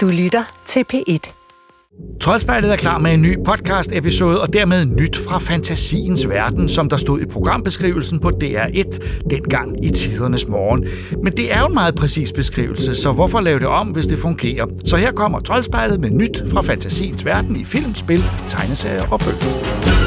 Du lytter til P1. Troldspejlet er klar med en ny podcast-episode, og dermed nyt fra fantasiens verden, som der stod i programbeskrivelsen på DR1 dengang i tidernes morgen. Men det er jo en meget præcis beskrivelse, så hvorfor lave det om, hvis det fungerer? Så her kommer Troldspejlet med nyt fra fantasiens verden i film, spil, tegneserier og bøger.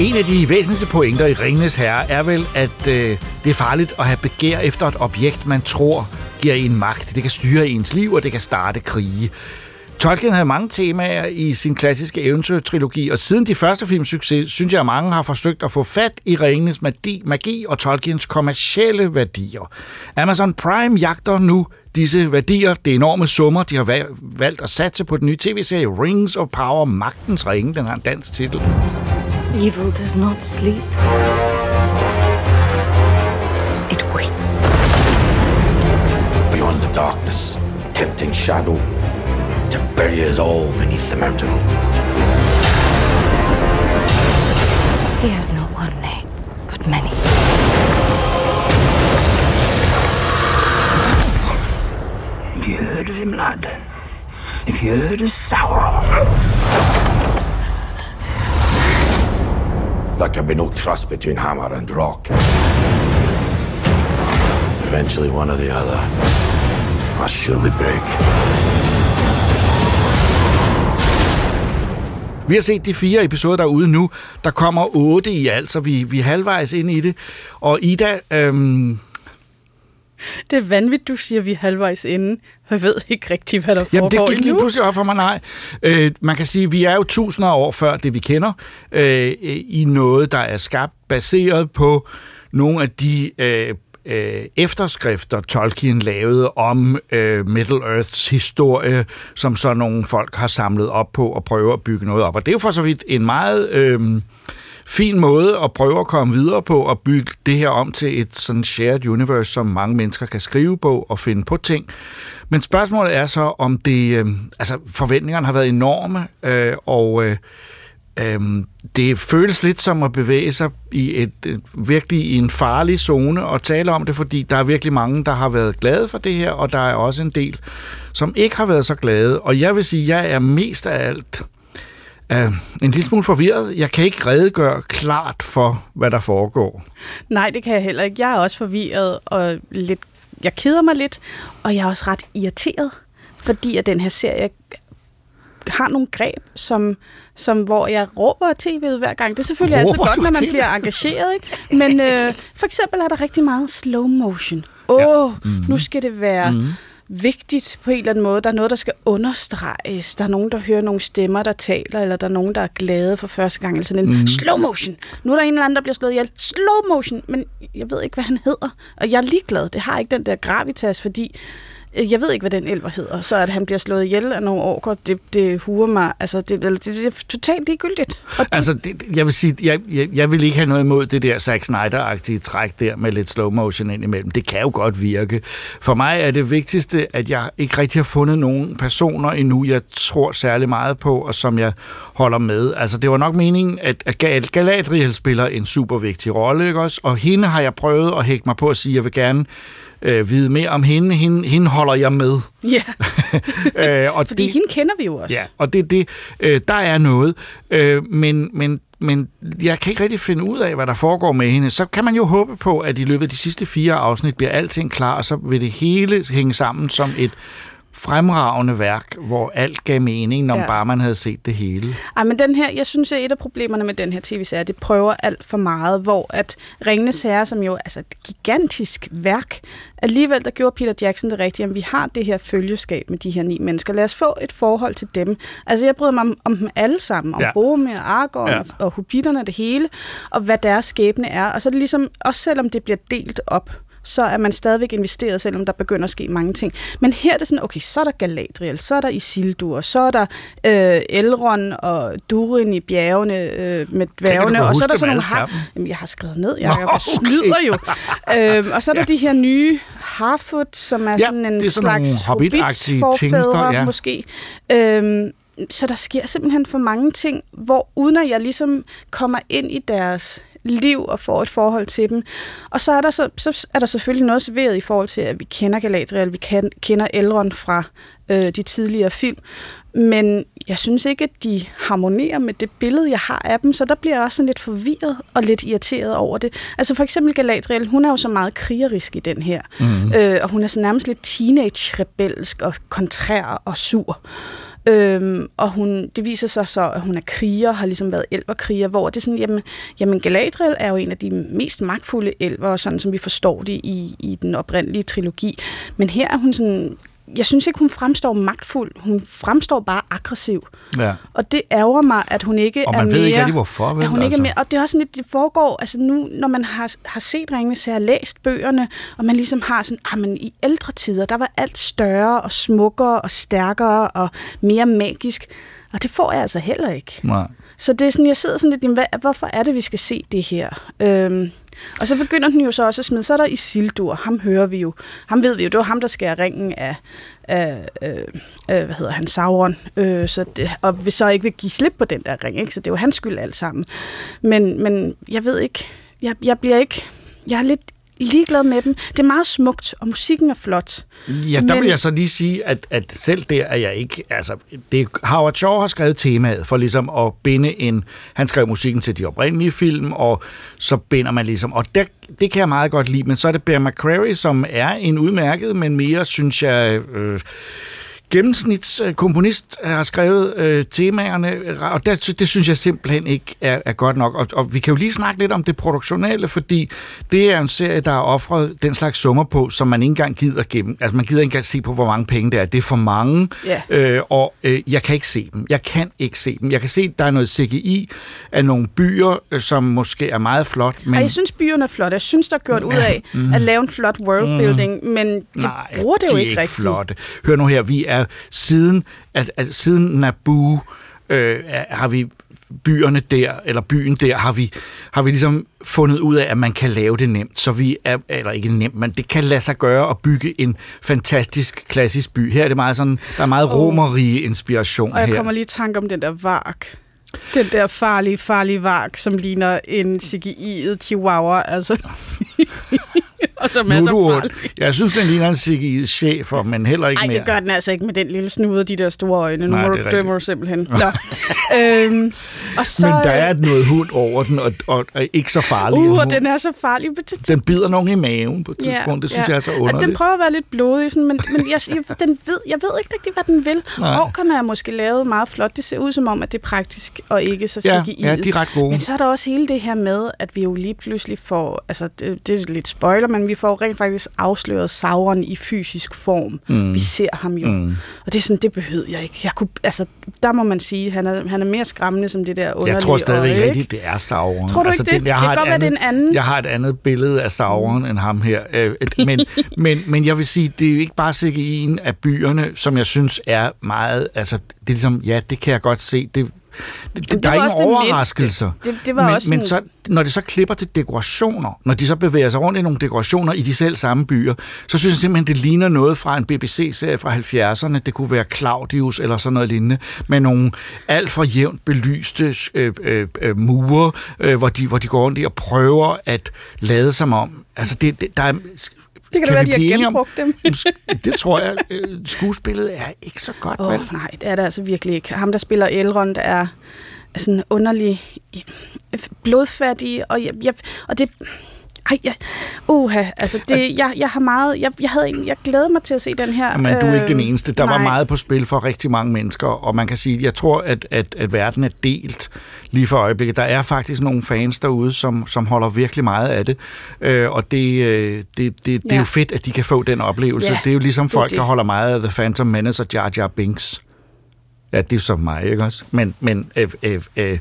En af de væsentligste pointer i Ringenes Herre er vel, at øh, det er farligt at have begær efter et objekt, man tror giver en magt. Det kan styre ens liv, og det kan starte krige. Tolkien havde mange temaer i sin klassiske eventyrtrilogi, og siden de første films succes, synes jeg, at mange har forsøgt at få fat i Ringenes magi, magi og Tolkiens kommercielle værdier. Amazon Prime jagter nu disse værdier, det enorme summer, de har valgt at satse på den nye tv-serie Rings of Power, Magtens Ringe, den har en dansk titel. Evil does not sleep. It waits. Beyond the darkness, tempting shadow to bury us all beneath the mountain. He has not one name, but many. Have you heard of him, lad? Have you heard of Sauron? There can be no trust between hammer and rock. Eventually, one or the other must surely break. Vi har set de fire episoder derude nu. Der kommer otte i alt, så vi, vi er halvvejs ind i det. Og Ida, øhm, det er vanvittigt, du siger, at vi er halvvejs inde. Jeg ved ikke rigtigt, hvad der Jamen, foregår det gik lige pludselig op for mig, nej. Øh, man kan sige, at vi er jo tusinder af år før det, vi kender, øh, i noget, der er skabt baseret på nogle af de øh, øh, efterskrifter, Tolkien lavede om øh, Middle Earths historie, som så nogle folk har samlet op på og prøver at bygge noget op. Og det er jo for så vidt en meget... Øh, fin måde at prøve at komme videre på og bygge det her om til et sådan shared universe, som mange mennesker kan skrive på og finde på ting. Men spørgsmålet er så, om det... Øh, altså, forventningerne har været enorme, øh, og... Øh, Øhm, det føles lidt som at bevæge sig i et, et virkelig i en farlig zone og tale om det, fordi der er virkelig mange, der har været glade for det her, og der er også en del, som ikke har været så glade. Og jeg vil sige, at jeg er mest af alt uh, en lille smule forvirret. Jeg kan ikke redegøre klart for, hvad der foregår. Nej, det kan jeg heller ikke. Jeg er også forvirret, og lidt, jeg keder mig lidt, og jeg er også ret irriteret, fordi at den her serie har nogle greb, som, som hvor jeg råber tv'et hver gang. Det er selvfølgelig råber altid godt, når man bliver engageret. Ikke? Men øh, for eksempel er der rigtig meget slow motion. Åh, oh, ja. mm-hmm. nu skal det være... Mm-hmm vigtigt på en eller anden måde. Der er noget, der skal understreges. Der er nogen, der hører nogle stemmer, der taler, eller der er nogen, der er glade for første gang. Eller sådan en mm. slow motion. Nu er der en eller anden, der bliver slået ihjel. Slow motion. Men jeg ved ikke, hvad han hedder. Og jeg er ligeglad. Det har ikke den der gravitas, fordi Øh, jeg ved ikke, hvad den elver hedder, så at han bliver slået ihjel af nogle orker, det, det huer mig, altså det, det, det er totalt ligegyldigt. Og det, altså, det, jeg vil sige, jeg, jeg, jeg vil ikke have noget imod det der Zack Snyder-agtige træk der med lidt slow motion ind imellem. Det kan jo godt virke. For mig er det vigtigste, at jeg ikke rigtig har fundet nogen personer endnu, jeg tror særlig meget på, og som jeg holder med. Altså, det var nok meningen, at, at Galadriel spiller en super vigtig rolle, ikke også? Og hende har jeg prøvet at hække mig på at sige, at jeg vil gerne øh, vide mere om hende. hende. Hende holder jeg med. Ja, øh, og fordi det, hende kender vi jo også. Ja, og det, det, øh, der er noget. Øh, men, men, men jeg kan ikke rigtig finde ud af, hvad der foregår med hende. Så kan man jo håbe på, at i løbet af de sidste fire afsnit bliver alting klar, og så vil det hele hænge sammen som et fremragende værk, hvor alt gav mening, når ja. bare man havde set det hele. Ej, men den her, jeg synes, at et af problemerne med den her tv-serie, det prøver alt for meget, hvor at Ringenes Herre, som jo er altså et gigantisk værk, alligevel der gjorde Peter Jackson det rigtige, at vi har det her følgeskab med de her ni mennesker. Lad os få et forhold til dem. Altså, jeg bryder mig om, om dem alle sammen, om ja. Boromir, Aragorn ja. og, og Hobbiterne, det hele, og hvad deres skæbne er. Og så er det ligesom, også selvom det bliver delt op, så er man stadigvæk investeret, selvom der begynder at ske mange ting. Men her er det sådan, okay, så er der Galadriel, så er der Isildur, så er der øh, Elrond og Durin i bjergene øh, med dværgene, og så er der sådan nogle har... Jamen, jeg har skrevet ned, jeg okay. snyder jo. øhm, og så er der ja. de her nye Harfoot, som er ja, sådan en er sådan slags hobbit-forfædre, ja. måske. Øhm, så der sker simpelthen for mange ting, hvor uden at jeg ligesom kommer ind i deres liv og får et forhold til dem. Og så er der, så, så er der selvfølgelig noget serveret i forhold til, at vi kender Galadriel, vi kan, kender Elrond fra øh, de tidligere film. Men jeg synes ikke, at de harmonerer med det billede, jeg har af dem, så der bliver jeg også sådan lidt forvirret og lidt irriteret over det. Altså for eksempel Galadriel, hun er jo så meget krigerisk i den her, mm. øh, og hun er så nærmest lidt teenage-rebelsk og kontrær og sur. Øhm, og hun, det viser sig så, at hun er kriger, har ligesom været elverkriger, hvor det er sådan, jamen, jamen Galadriel er jo en af de mest magtfulde elver, sådan som vi forstår det i, i den oprindelige trilogi. Men her er hun sådan jeg synes ikke, hun fremstår magtfuld. Hun fremstår bare aggressiv. Ja. Og det ærger mig, at hun ikke og man er ved mere... ikke rigtig, hvorfor. Vel, at hun altså. ikke er mere, og det er også sådan lidt, det foregår, altså nu, når man har, har set Ringene, så har læst bøgerne, og man ligesom har sådan, ah, men i ældre tider, der var alt større og smukkere og stærkere og mere magisk. Og det får jeg altså heller ikke. Nej. Så det er sådan, jeg sidder sådan lidt, jamen, hvad, hvorfor er det, vi skal se det her? Øhm, og så begynder den jo så også at smide, så er der Isildur, ham hører vi jo, ham ved vi jo, det var ham, der skærer ringen af, af øh, øh, hvad hedder han, Sauron, øh, så det, og vi så ikke vil give slip på den der ring, ikke? så det er jo hans skyld alt sammen. Men, men jeg ved ikke, jeg, jeg bliver ikke, jeg er lidt ligeglad med dem. Det er meget smukt, og musikken er flot. Ja, der men... vil jeg så lige sige, at, at selv der er jeg ikke... Altså, det, Howard Shaw har skrevet temaet for ligesom at binde en... Han skrev musikken til de oprindelige film, og så binder man ligesom... Og der, det kan jeg meget godt lide, men så er det Bear McCreary, som er en udmærket, men mere, synes jeg... Øh, gennemsnitskomponist har skrevet øh, temaerne, og det, det synes jeg simpelthen ikke er, er godt nok. Og, og vi kan jo lige snakke lidt om det produktionelle, fordi det er en serie, der har offret den slags summer på, som man ikke engang gider gennem. Altså man gider ikke engang se på, hvor mange penge det er. Det er for mange, yeah. øh, og øh, jeg kan ikke se dem. Jeg kan ikke se dem. Jeg kan se, at der er noget CGI af nogle byer, øh, som måske er meget flot. Men... Og jeg synes, byerne er flotte. Jeg synes, der er gjort ud af mm. at lave en flot worldbuilding, mm. men de Nej, bruger det jo de ikke, ikke rigtigt. flotte. Hør nu her, vi er siden, at, at siden Naboo øh, har vi byerne der, eller byen der, har vi, har vi ligesom fundet ud af, at man kan lave det nemt. Så vi er, eller ikke nemt, men det kan lade sig gøre at bygge en fantastisk klassisk by. Her er det meget sådan, der er meget romerige inspiration Og jeg her. kommer lige i tanke om den der vark. Den der farlige, farlige vark, som ligner en CGI'et chihuahua, altså. og som er så farlig. Jeg synes, den ligner en CGI chefer, men heller ikke Ej, mere. det gør den altså ikke med den lille snude og de der store øjne. Nu Nej, må du dømme simpelthen. Nå. øhm, og så, Men der er noget hund over den, og, og, og ikke så farlig. Uh, og den er så farlig. Den bider nogen i maven på et tidspunkt. Det synes jeg er så underligt. Den prøver at være lidt blodig, sådan, men, men jeg, jeg, den ved, jeg ved ikke rigtig, hvad den vil. Nej. Orkerne er måske lavet meget flot. Det ser ud som om, at det er praktisk og ikke så ja, CGI. ja, de er ret gode. Men så er der også hele det her med, at vi jo lige pludselig får, altså det, det er lidt spoiler, men vi får rent faktisk afsløret Sauron i fysisk form. Mm. Vi ser ham jo. Mm. Og det er sådan, det behøvede jeg ikke. Jeg kunne, altså, der må man sige, han er, han er mere skræmmende som det der underlige Jeg tror stadigvæk øje, rigtigt, det er Sauron. Tror du ikke det? Den, jeg Det har kan et godt være, andet, det er en anden. Jeg har et andet billede af Sauron end ham her. Øh, Men, men, men jeg vil sige, det er jo ikke bare CGI'en af byerne, som jeg synes er meget... Altså, det er ligesom, ja, det kan jeg godt se. Det, det, det der er var også ingen det overraskelser. mindste. Det- det var men, også men en- så, når det så klipper til dekorationer, når de så bevæger sig rundt i nogle dekorationer i de selv samme byer, så synes jeg simpelthen, det ligner noget fra en BBC-serie fra 70'erne. Det kunne være Claudius eller sådan noget lignende, med nogle alt for jævnt belyste øh, øh, øh, mure, øh, hvor, de, hvor de går rundt i og prøver at lade som om. Altså, det, det, der er, Det kan da være, vi de har genbrugt dem. det tror jeg. Øh, Skuespillet er ikke så godt, oh. vel? nej, det er det altså virkelig ikke. Ham, der spiller Elrond, er er sådan underlig, blodfattig, og, jeg, jeg, og det... Ej, ja. Uha, altså det, jeg, jeg har meget, jeg, jeg, havde, jeg glæder mig til at se den her. Men du er ikke den øh, eneste. Der nej. var meget på spil for rigtig mange mennesker, og man kan sige, jeg tror, at, at, at verden er delt lige for øjeblikket. Der er faktisk nogle fans derude, som, som holder virkelig meget af det, øh, og det, øh, det, det, det er Ja. jo fedt, at de kan få den oplevelse. Ja, det er jo ligesom er folk, det. der holder meget af The Phantom Menace og Jar Jar Binks. Ja, det er så mig, ikke også? Men, men øh, øh, øh,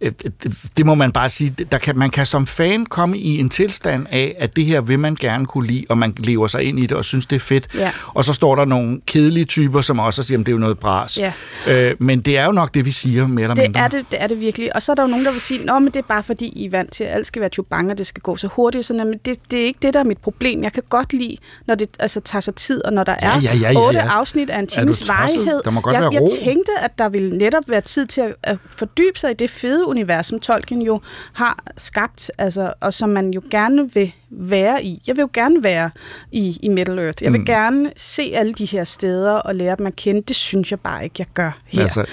det- det må man bare sige, der kan, man kan som fan komme i en tilstand af, at det her vil man gerne kunne lide, og man lever sig ind i det og synes, det er fedt. Ja. Og så står der nogle kedelige typer, som også siger, at det er jo noget bras. Ja. Øh, men det er jo nok det, vi siger, mere eller Det mindre. er det, det er det virkelig. Og så er der jo nogen, der vil sige, men det er bare fordi, I er vant til, at alt skal være tjubang, og det skal gå så hurtigt. Sådan, men det, det er ikke det, der er mit problem. Jeg kan godt lide, når det altså, tager sig tid, og når der er Ja, ja, ja, ja, otte ja. afsnit af en times varighed. Der må godt jeg, være jeg ro. tænkte, at der ville netop være tid til at, at fordybe sig i det fede univers, som Tolkien jo har skabt, altså, og som man jo gerne vil være i. Jeg vil jo gerne være i, i Middle Earth. Jeg vil Mm. gerne se alle de her steder og lære dem at kende. Det synes jeg bare ikke, jeg gør her. Altså,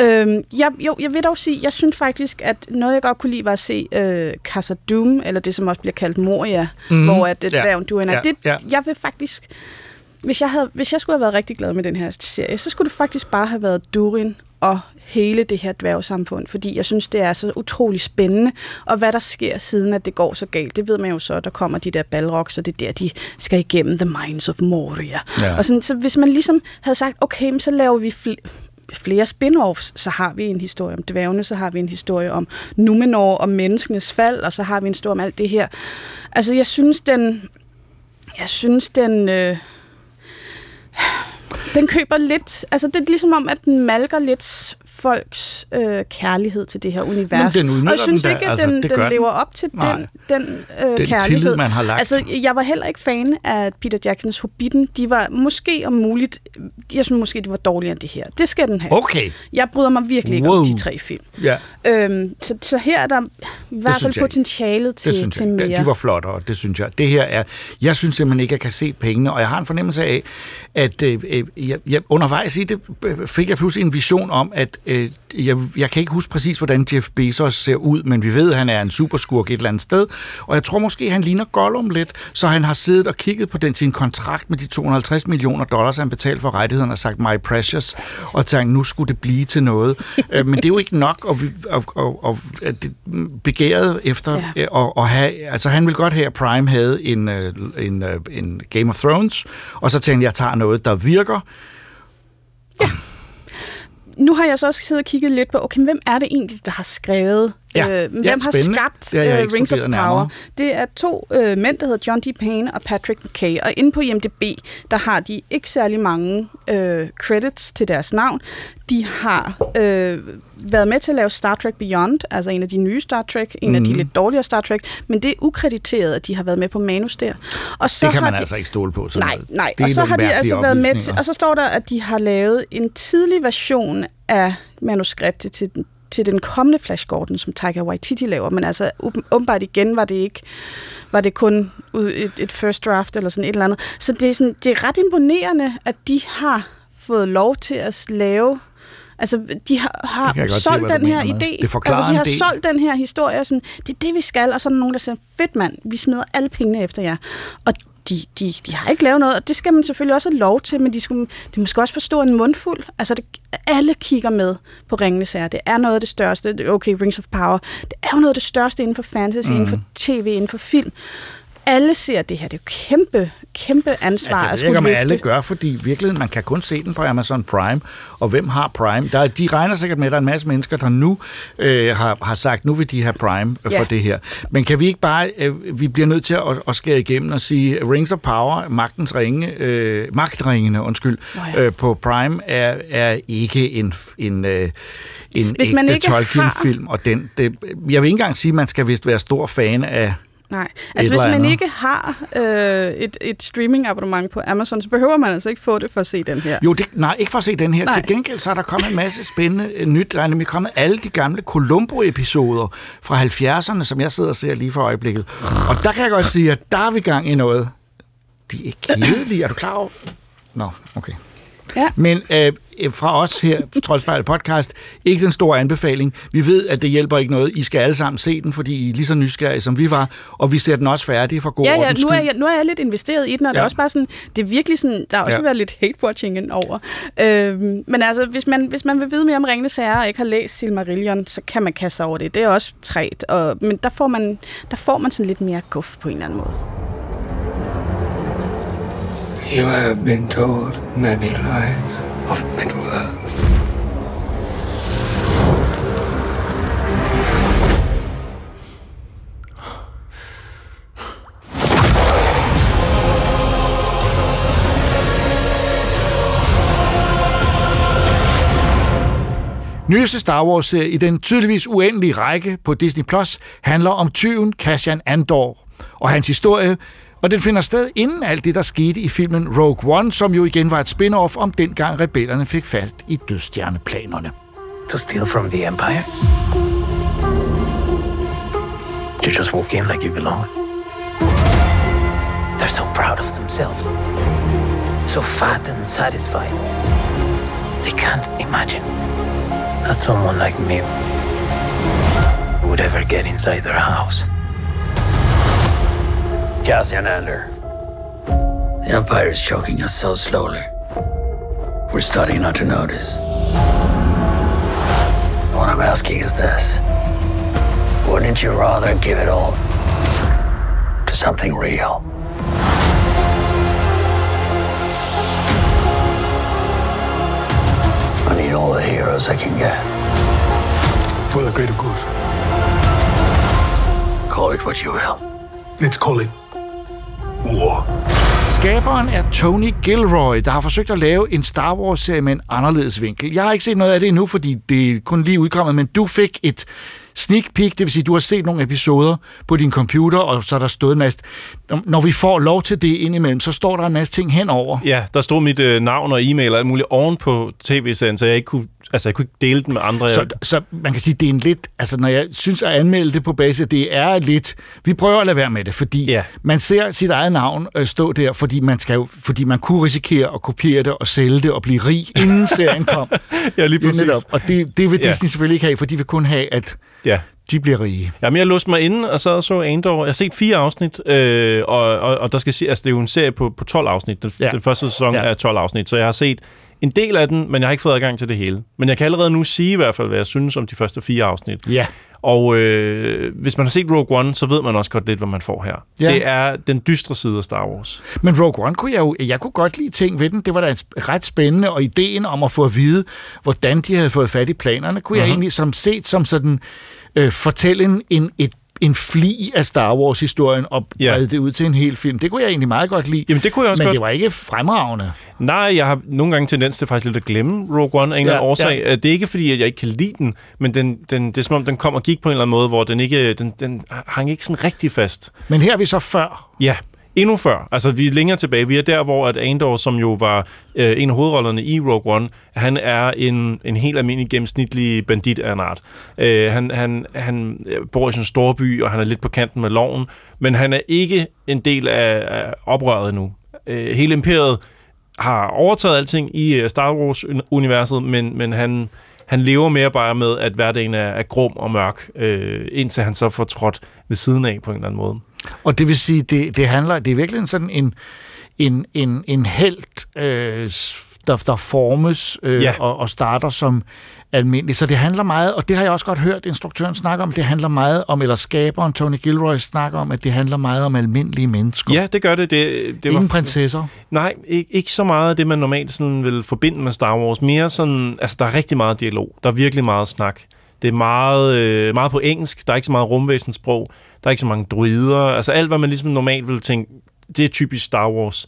Øhm, jeg, jo, jeg vil dog sige, jeg synes faktisk, at noget, jeg godt kunne lide, var at se øh, Casa Doom, eller det, som også bliver kaldt Moria, mm-hmm. hvor at, Ja. dværgen er. Ja, Det, ja. Jeg vil faktisk... Hvis jeg, havde, hvis jeg skulle have været rigtig glad med den her serie, så skulle det faktisk bare have været Durin og hele det her dværgsamfund, fordi jeg synes, det er så utrolig spændende, og hvad der sker siden, at det går så galt, det ved man jo så, der kommer de der balrogs, og det er der, de skal igennem The Mines of Moria. Ja. Og sådan, så hvis man ligesom havde sagt, okay, men så laver vi fl- flere spin-offs, så har vi en historie om dværgene, så har vi en historie om Numenor, om menneskenes fald, og så har vi en historie om alt det her. Altså, jeg synes, den... Jeg synes, den... Øh, den køber lidt... Altså, det er ligesom om, at den malker lidt folks øh, kærlighed til det her univers. Men den og jeg synes den ikke, at altså, den, det den den. lever op til Nej. den, den, øh, Den kærlighed. tillid, man har lagt. Altså, jeg var heller ikke fan af Peter Jacksons Hobbiten. De var måske om muligt... Jeg synes måske, det var dårligere end det her. Det skal den have. okay. Jeg bryder mig virkelig ikke Wow. om de tre film. Ja, Øhm, så, så her er der i hvert fald potentialet til, det synes til jeg. mere. Ja, De var flottere, det synes jeg. Det her er... Jeg synes simpelthen ikke, jeg kan se pengene, og jeg har en fornemmelse af, at øh, øh, jeg, jeg, undervejs i det øh, fik jeg pludselig en vision om, at øh, jeg, jeg kan ikke huske præcis, hvordan Jeff Bezos ser ud, men vi ved, at han er en superskurk et eller andet sted, og jeg tror måske, han ligner Gollum lidt, så han har siddet og kigget på den sin kontrakt med de 250 millioner dollars, han betalte for rettighederne, og sagt, my precious, og tænkt, nu skulle det blive til noget. Øh, men det er jo ikke nok, og, vi, og, og, og det begæret efter Ja. ja. og, og have, altså han ville godt have, at Prime havde en, øh, en, øh, en Game of Thrones, og så tænkte jeg, jeg tager noget, der virker. Nu har jeg så også siddet og kigget lidt på, okay, hvem er det egentlig, der har skrevet? Ja, øh, hvem ja, har spændende. skabt ikke Rings of Power? nærmere. Det er to øh, mænd, der hedder John D. Payne og Patrick McKay. Og inde på IMDb, der har de ikke særlig mange øh, credits til deres navn. De har øh, været med til at lave Star Trek Beyond, altså en af de nye Star Trek, en mm. af Mhm. de lidt dårligere Star Trek, men det er ukrediteret, at de har været med på manus der. Og så Det kan har man de, altså ikke stole på. Sådan Nej, nej. Det og så har de altså været med til, og så står der, at de har lavet en tidlig version af manuskriptet til den til den kommende Flash Gordon, som Taika Waititi laver, men altså åben- åbenbart igen var det ikke var det kun et, et first draft eller sådan et eller andet. Så det er, sådan, det er ret imponerende, at de har fået lov til at lave Altså, de har, har se, solgt du den her idé. Det altså, de har del. solgt den her historie, og sådan, det er det, vi skal, og så er der nogen, der siger, fedt mand, vi smider alle pengene efter jer. Og de, de, de har ikke lavet noget, og det skal man selvfølgelig også have lov til, men de, skulle, de måske også forstå en mundfuld. Altså, det, alle kigger med på Ringenes Herre. Det er noget af det største. Okay, Rings of Power. Det er jo noget af det største inden for fantasy, mm. inden for tv, inden for film. Alle ser det her. Det er jo kæmpe, kæmpe ansvar Ja, at det jeg skulle ikke, om løfte. alle gør, fordi i virkeligheden, man kan kun se den på Amazon Prime. Og hvem har Prime? Der, er- de regner sikkert med, at der er en masse mennesker, der nu øh, har, har sagt, nu vil de have Prime øh, Ja. for det her. Men kan vi ikke bare, øh, vi bliver nødt til at, at skære igennem og sige, Rings of Power, magtens ringe, øh, magtringene, undskyld, Nå ja. øh, på Prime er, er ikke en, en øh, en Hvis man ægte ikke har- Tolkien-film, og den, det, jeg vil ikke engang sige, at man skal vist være stor fan af Nej, altså hvis man andet. ikke har øh, et, et streaming-abonnement på Amazon, så behøver man altså ikke få det for at se den her. Jo, det, nej, ikke for at se den her. Nej. Til gengæld så er der kommet en masse spændende øh, nyt. Der er nemlig kommet alle de gamle Columbo-episoder fra 70'erne, som jeg sidder og ser lige for øjeblikket. Og der kan jeg godt sige, at der er vi gang i noget. De er ikke kedelige. Er du klar over? Nå, okay. Ja. Men øh, fra os her, Troldspejlet Podcast, ikke den store anbefaling. Vi ved, at det hjælper ikke noget. I skal alle sammen se den, fordi I er lige så nysgerrige, som vi var. Og vi ser den også færdig for god Ja, ja, nu er, jeg, nu er jeg lidt investeret i den, og ja. det er også bare sådan, det er virkelig sådan, der har også Ja. været lidt hate-watching over. Øhm, men altså, hvis man, hvis man vil vide mere om Ringenes Herre og ikke har læst Silmarillion, så kan man kaste over det. Det er også træt, og, men der får, man, der får man sådan lidt mere guf på en eller anden måde. You have been told many lies of Middle Earth. Nyeste Star Wars-serie i den tydeligvis uendelige række på Disney Plus handler om tyven Cassian Andor og hans historie og den finder sted inden alt det, der skete i filmen Rogue One, som jo igen var et spin-off om dengang rebellerne fik faldt i dødstjerneplanerne. To steal from the Empire? To just walk in like you belong? They're so proud of themselves. So fat and satisfied. They can't imagine that someone like me would ever get inside their house. Cassian Andor. The Empire is choking us so slowly. We're starting not to notice. What I'm asking is this. Wouldn't you rather give it all to something real? I need all the heroes I can get. For the greater good. Call it what you will. Let's call it ur. Skaberen er Tony Gilroy, der har forsøgt at lave en Star Wars-serie med en anderledes vinkel. Jeg har ikke set noget af det endnu, fordi det er kun lige udkommet, men du fik et sneak peek, det vil sige, du har set nogle episoder på din computer, og så er der stået en masse... Når vi får lov til det indimellem, så står der en masse ting henover. Ja, der stod mit øh, navn og e-mail og alt muligt oven på tv-serien, så jeg ikke kunne, altså, jeg kunne ikke dele den med andre. Så, så man kan sige, det er en lidt... Altså, når jeg synes at anmelde det på base, det er lidt... Vi prøver at lade være med det, fordi Ja. man ser sit eget navn øh, stå der, fordi man, skal, jo- fordi man kunne risikere at kopiere det og sælge det og blive rig, inden serien kom. ja, lige præcis. Og det, det vil Ja. Disney selvfølgelig ikke have, for de vil kun have, at Ja. de bliver rige. Jamen, jeg låste mig inde og og så Andor. Jeg har set fire afsnit, øh, og, og, og der skal sige, altså, det er jo en serie på, på 12 afsnit. Den, Ja. den første sæson ja. er 12 afsnit, så jeg har set en del af den, men jeg har ikke fået adgang til det hele. Men jeg kan allerede nu sige i hvert fald, hvad jeg synes om de første fire afsnit. Ja. Og øh, hvis man har set Rogue One, så ved man også godt lidt, hvad man får her. Ja. Det er den dystre side af Star Wars. Men Rogue One kunne jeg jo, jeg kunne godt lide ting ved den. Det var da ret spændende, og ideen om at få at vide, hvordan de havde fået fat i planerne, kunne jeg Mhm. egentlig som set som sådan øh, fortælle en, en, et, en fli af Star Wars-historien og Ja. brede det ud til en hel film. Det kunne jeg egentlig meget godt lide. Jamen, det kunne jeg også Men godt. det var ikke fremragende. Nej, jeg har nogle gange tendens til faktisk lidt at glemme Rogue One af en Ja, årsag. Ja. Det er ikke fordi, at jeg ikke kan lide den, men den, den, det er som om, den kom og gik på en eller anden måde, hvor den ikke den, den hang ikke sådan rigtig fast. Men her er vi så før. Ja, endnu før. Altså, vi er længere tilbage. Vi er der, hvor at Andor, som jo var øh, en af hovedrollerne i Rogue One, han er en, en helt almindelig gennemsnitlig bandit af en art. Øh, han, han, han bor i sådan en stor by, og han er lidt på kanten med loven, men han er ikke en del af, af oprøret endnu. Øh, hele imperiet har overtaget alting i øh, Star Wars-universet, men, men han, han lever mere bare med, at hverdagen er, er grum og mørk, øh, indtil han så får trådt ved siden af på en eller anden måde. Og det vil sige, det, det handler, det er virkelig sådan en, en, en, en held, øh, der, der formes øh, Ja. og, og starter som almindelig. Så det handler meget, og det har jeg også godt hørt instruktøren snakke om, det handler meget om, eller skaberen Tony Gilroy snakker om, at det handler meget om almindelige mennesker. Ja, det gør det. Det, det Ingen var, prinsesser. Nej, ikke, ikke så meget af det, man normalt sådan vil forbinde med Star Wars. Mere sådan, altså der er rigtig meget dialog. Der er virkelig meget snak. Det er meget, øh, meget på engelsk. Der er ikke så meget rumvæsenssprog. Der er ikke så mange druider. Altså alt, hvad man ligesom normalt ville tænke, det er typisk Star Wars.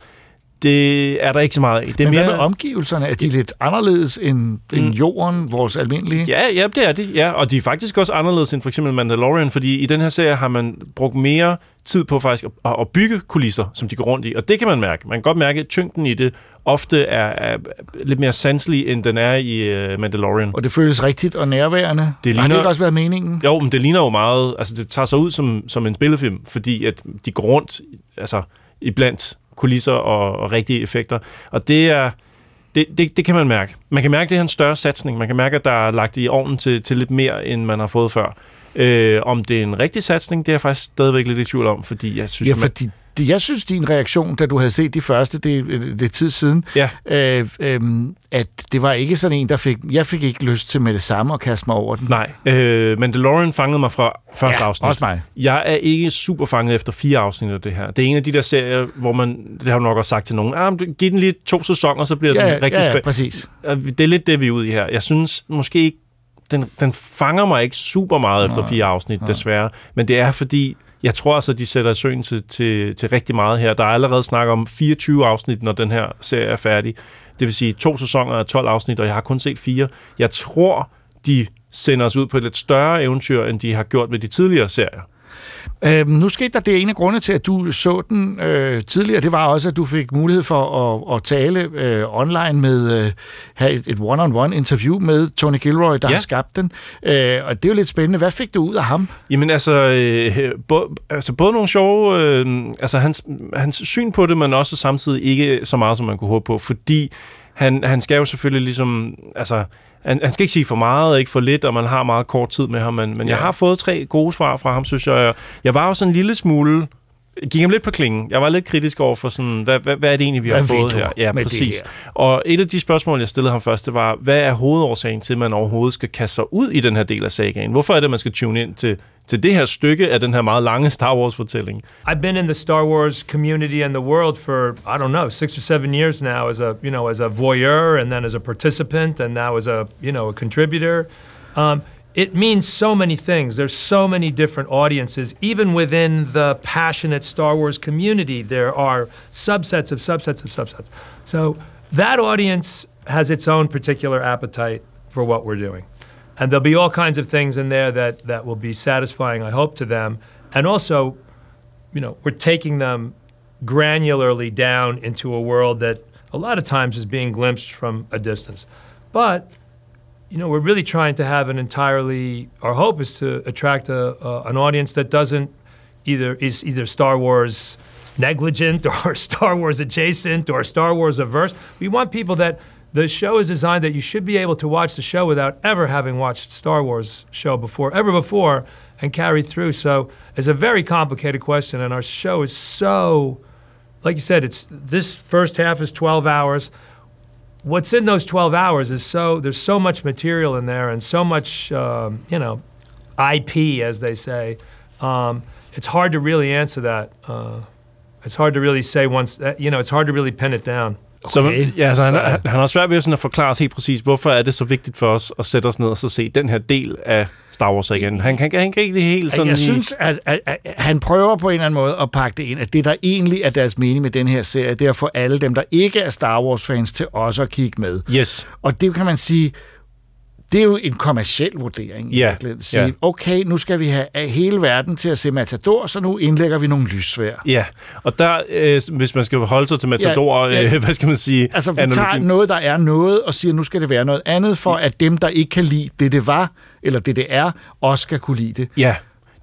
Det er der ikke så meget af. Det er Men mere... hvad med omgivelserne? Er de lidt anderledes end, end Mm. jorden, vores almindelige? Ja, ja, det er de. Ja, og de er faktisk også anderledes end for eksempel Mandalorian, fordi i den her serie har man brugt mere tid på faktisk at, at bygge kulisser, som de går rundt i. Og det kan man mærke. Man kan godt mærke, at tyngden i det ofte er, er lidt mere sanselig, end den er i uh, Mandalorian. Og det føles rigtigt og nærværende. Det Har det ligner- ikke også været meningen? Jo, men det ligner jo meget... Altså, det tager sig ud som, som en spillefilm, fordi at de går rundt altså, iblandt kulisser og, og rigtige effekter. Og det er... Det, det, det kan man mærke. Man kan mærke, at det er en større satsning. Man kan mærke, at der er lagt i ovnen til, til lidt mere, end man har fået før. Øh, om det er en rigtig satsning, det er jeg faktisk stadigvæk lidt i tvivl om, fordi jeg synes... Ja, man- fordi jeg synes, din reaktion, da du havde set de første, det, det er tid siden, Ja. øh, øh, at det var ikke sådan en, der fik... Jeg fik ikke lyst til med det samme at kaste mig over den. Nej, øh, Mandalorian fangede mig fra første ja, afsnit. også mig. Jeg er ikke super fanget efter fire afsnit af det her. Det er en af de der serier, hvor man, det har du nok også sagt til nogen, ah, men giv den lige to sæsoner, så bliver Ja, den rigtig ja, ja, præcis. Det er lidt det, vi er ude i her. Jeg synes måske ikke, den, den fanger mig ikke super meget efter fire afsnit, desværre. Men det er fordi, jeg tror altså, de sætter søen til, til, til rigtig meget her. Der er allerede snak om 24 afsnit, når den her serie er færdig. Det vil sige to sæsoner af 12 afsnit, og jeg har kun set fire. Jeg tror, de sender os ud på et lidt større eventyr, end de har gjort med de tidligere serier. Øhm, nu skete der det ene grunde til, at du så den øh, tidligere. Det var også, at du fik mulighed for at, at tale øh, online med, øh, have et, et one-on-one interview med Tony Gilroy, der Ja. har skabt den. Øh, og det er jo lidt spændende. Hvad fik du ud af ham? Jamen altså, øh, både, altså både nogle sjove, øh, altså hans, hans syn på det, men også samtidig ikke så meget, som man kunne håbe på, fordi han, han skal jo selvfølgelig ligesom, altså, han, han skal ikke sige for meget og ikke for lidt, og man har meget kort tid med ham, men, men ja. jeg har fået tre gode svar fra ham, synes jeg. Jeg var jo sådan en lille smule, gik ham lidt på klingen. Jeg var lidt kritisk over for sådan, hvad, hvad, hvad er det egentlig, vi har Hvad fået her? Ja, præcis. her? Og et af de spørgsmål, jeg stillede ham først, det var, hvad er hovedårsagen til, at man overhovedet skal kaste sig ud i den her del af sagaen? Hvorfor er det, at man skal tune ind til, til det her stykke af den her meget lange Star Wars-fortælling? I've been in the Star Wars community and the world for I don't know six or seven years now as a you know as a voyeur and then as a participant and now as a you know a contributor. Um, it means so many things. There's so many different audiences. Even within the passionate Star Wars community, there are subsets of subsets of subsets. So that audience has its own particular appetite for what we're doing. And there'll be all kinds of things in there that, that will be satisfying, I hope, to them. And also, you know, we're taking them granularly down into a world that a lot of times is being glimpsed from a distance. But, you know, we're really trying to have an entirely, our hope is to attract a, an audience that doesn't either, is either Star Wars negligent or Star Wars adjacent or Star Wars averse. We want people that the show is designed that you should be able to watch the show without ever having watched Star Wars show before, ever before, and carry through. So it's a very complicated question, and our show is so, like you said, it's this first half is 12 hours. What's in those 12 hours is so there's so much material in there and so much um, you know IP as they say. Um, it's hard to really answer that. Uh, it's hard to really say once uh, you know it's hard to really pin it down. Så, Okay. ja, altså, han, Så- han, han har svært ved sådan at forklare os helt præcis, hvorfor er det så vigtigt for os at sætte os ned og så se den her del af Star Wars igen. Han, han, han kan ikke helt sådan... jeg synes, at, at, at han prøver på en eller anden måde at pakke det ind, at det, der egentlig er deres mening med den her serie, det er at få alle dem, der ikke er Star Wars-fans, til også at kigge med. Yes. Og det kan man sige, det er jo en kommersiel vurdering. i Ja, virkeligheden. Sige, ja. okay, nu skal vi have hele verden til at se Matador, så nu indlægger vi nogle lysvær. Ja, og der, øh, hvis man skal holde sig til Matador, ja, ja. Øh, hvad skal man sige? Altså, vi tager analogien- noget, der er noget, og siger, nu skal det være noget andet, for at dem, der ikke kan lide det, det var, eller det, det er, også skal kunne lide det. Ja,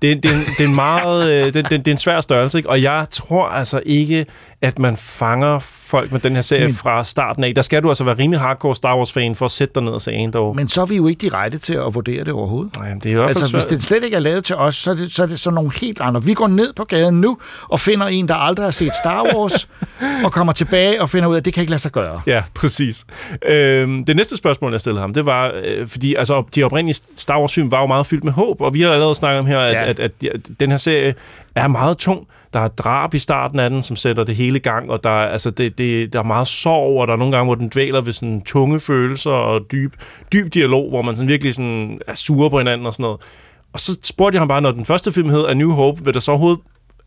det, det, det er en meget, øh, det, det, det er en svær størrelse, ikke? og jeg tror altså ikke, at man fanger folk med den her serie Men- fra starten af. Der skal du altså være rimelig hardcore Star Wars-fan for at sætte dig ned og se Andor. Men så er vi jo ikke de rette til at vurdere det overhovedet. Nej, det er i hvert fald Altså, hvis det slet ikke er lavet til os, så er, det, så er det sådan nogle helt andre. Vi går ned på gaden nu og finder en, der aldrig har set Star Wars, og kommer tilbage og finder ud af, at det kan ikke lade sig gøre. Ja, præcis. Øhm, det næste spørgsmål, jeg stillede ham, det var, øh, fordi altså, de oprindelige Star Wars-film var jo meget fyldt med håb, og vi har allerede snakket om her, at, ja. at, at, at den her serie er meget tung. Der er drab i starten af den, som sætter det hele i gang, og der, er- altså, det, det, der er meget sorg, og der er nogle gange, hvor den dvæler ved sådan tunge følelser og dyb, dyb dialog, hvor man sådan virkelig sådan er sure på hinanden og sådan noget. Og så spurgte jeg ham bare, når den første film hed A New Hope, vil der så overhovedet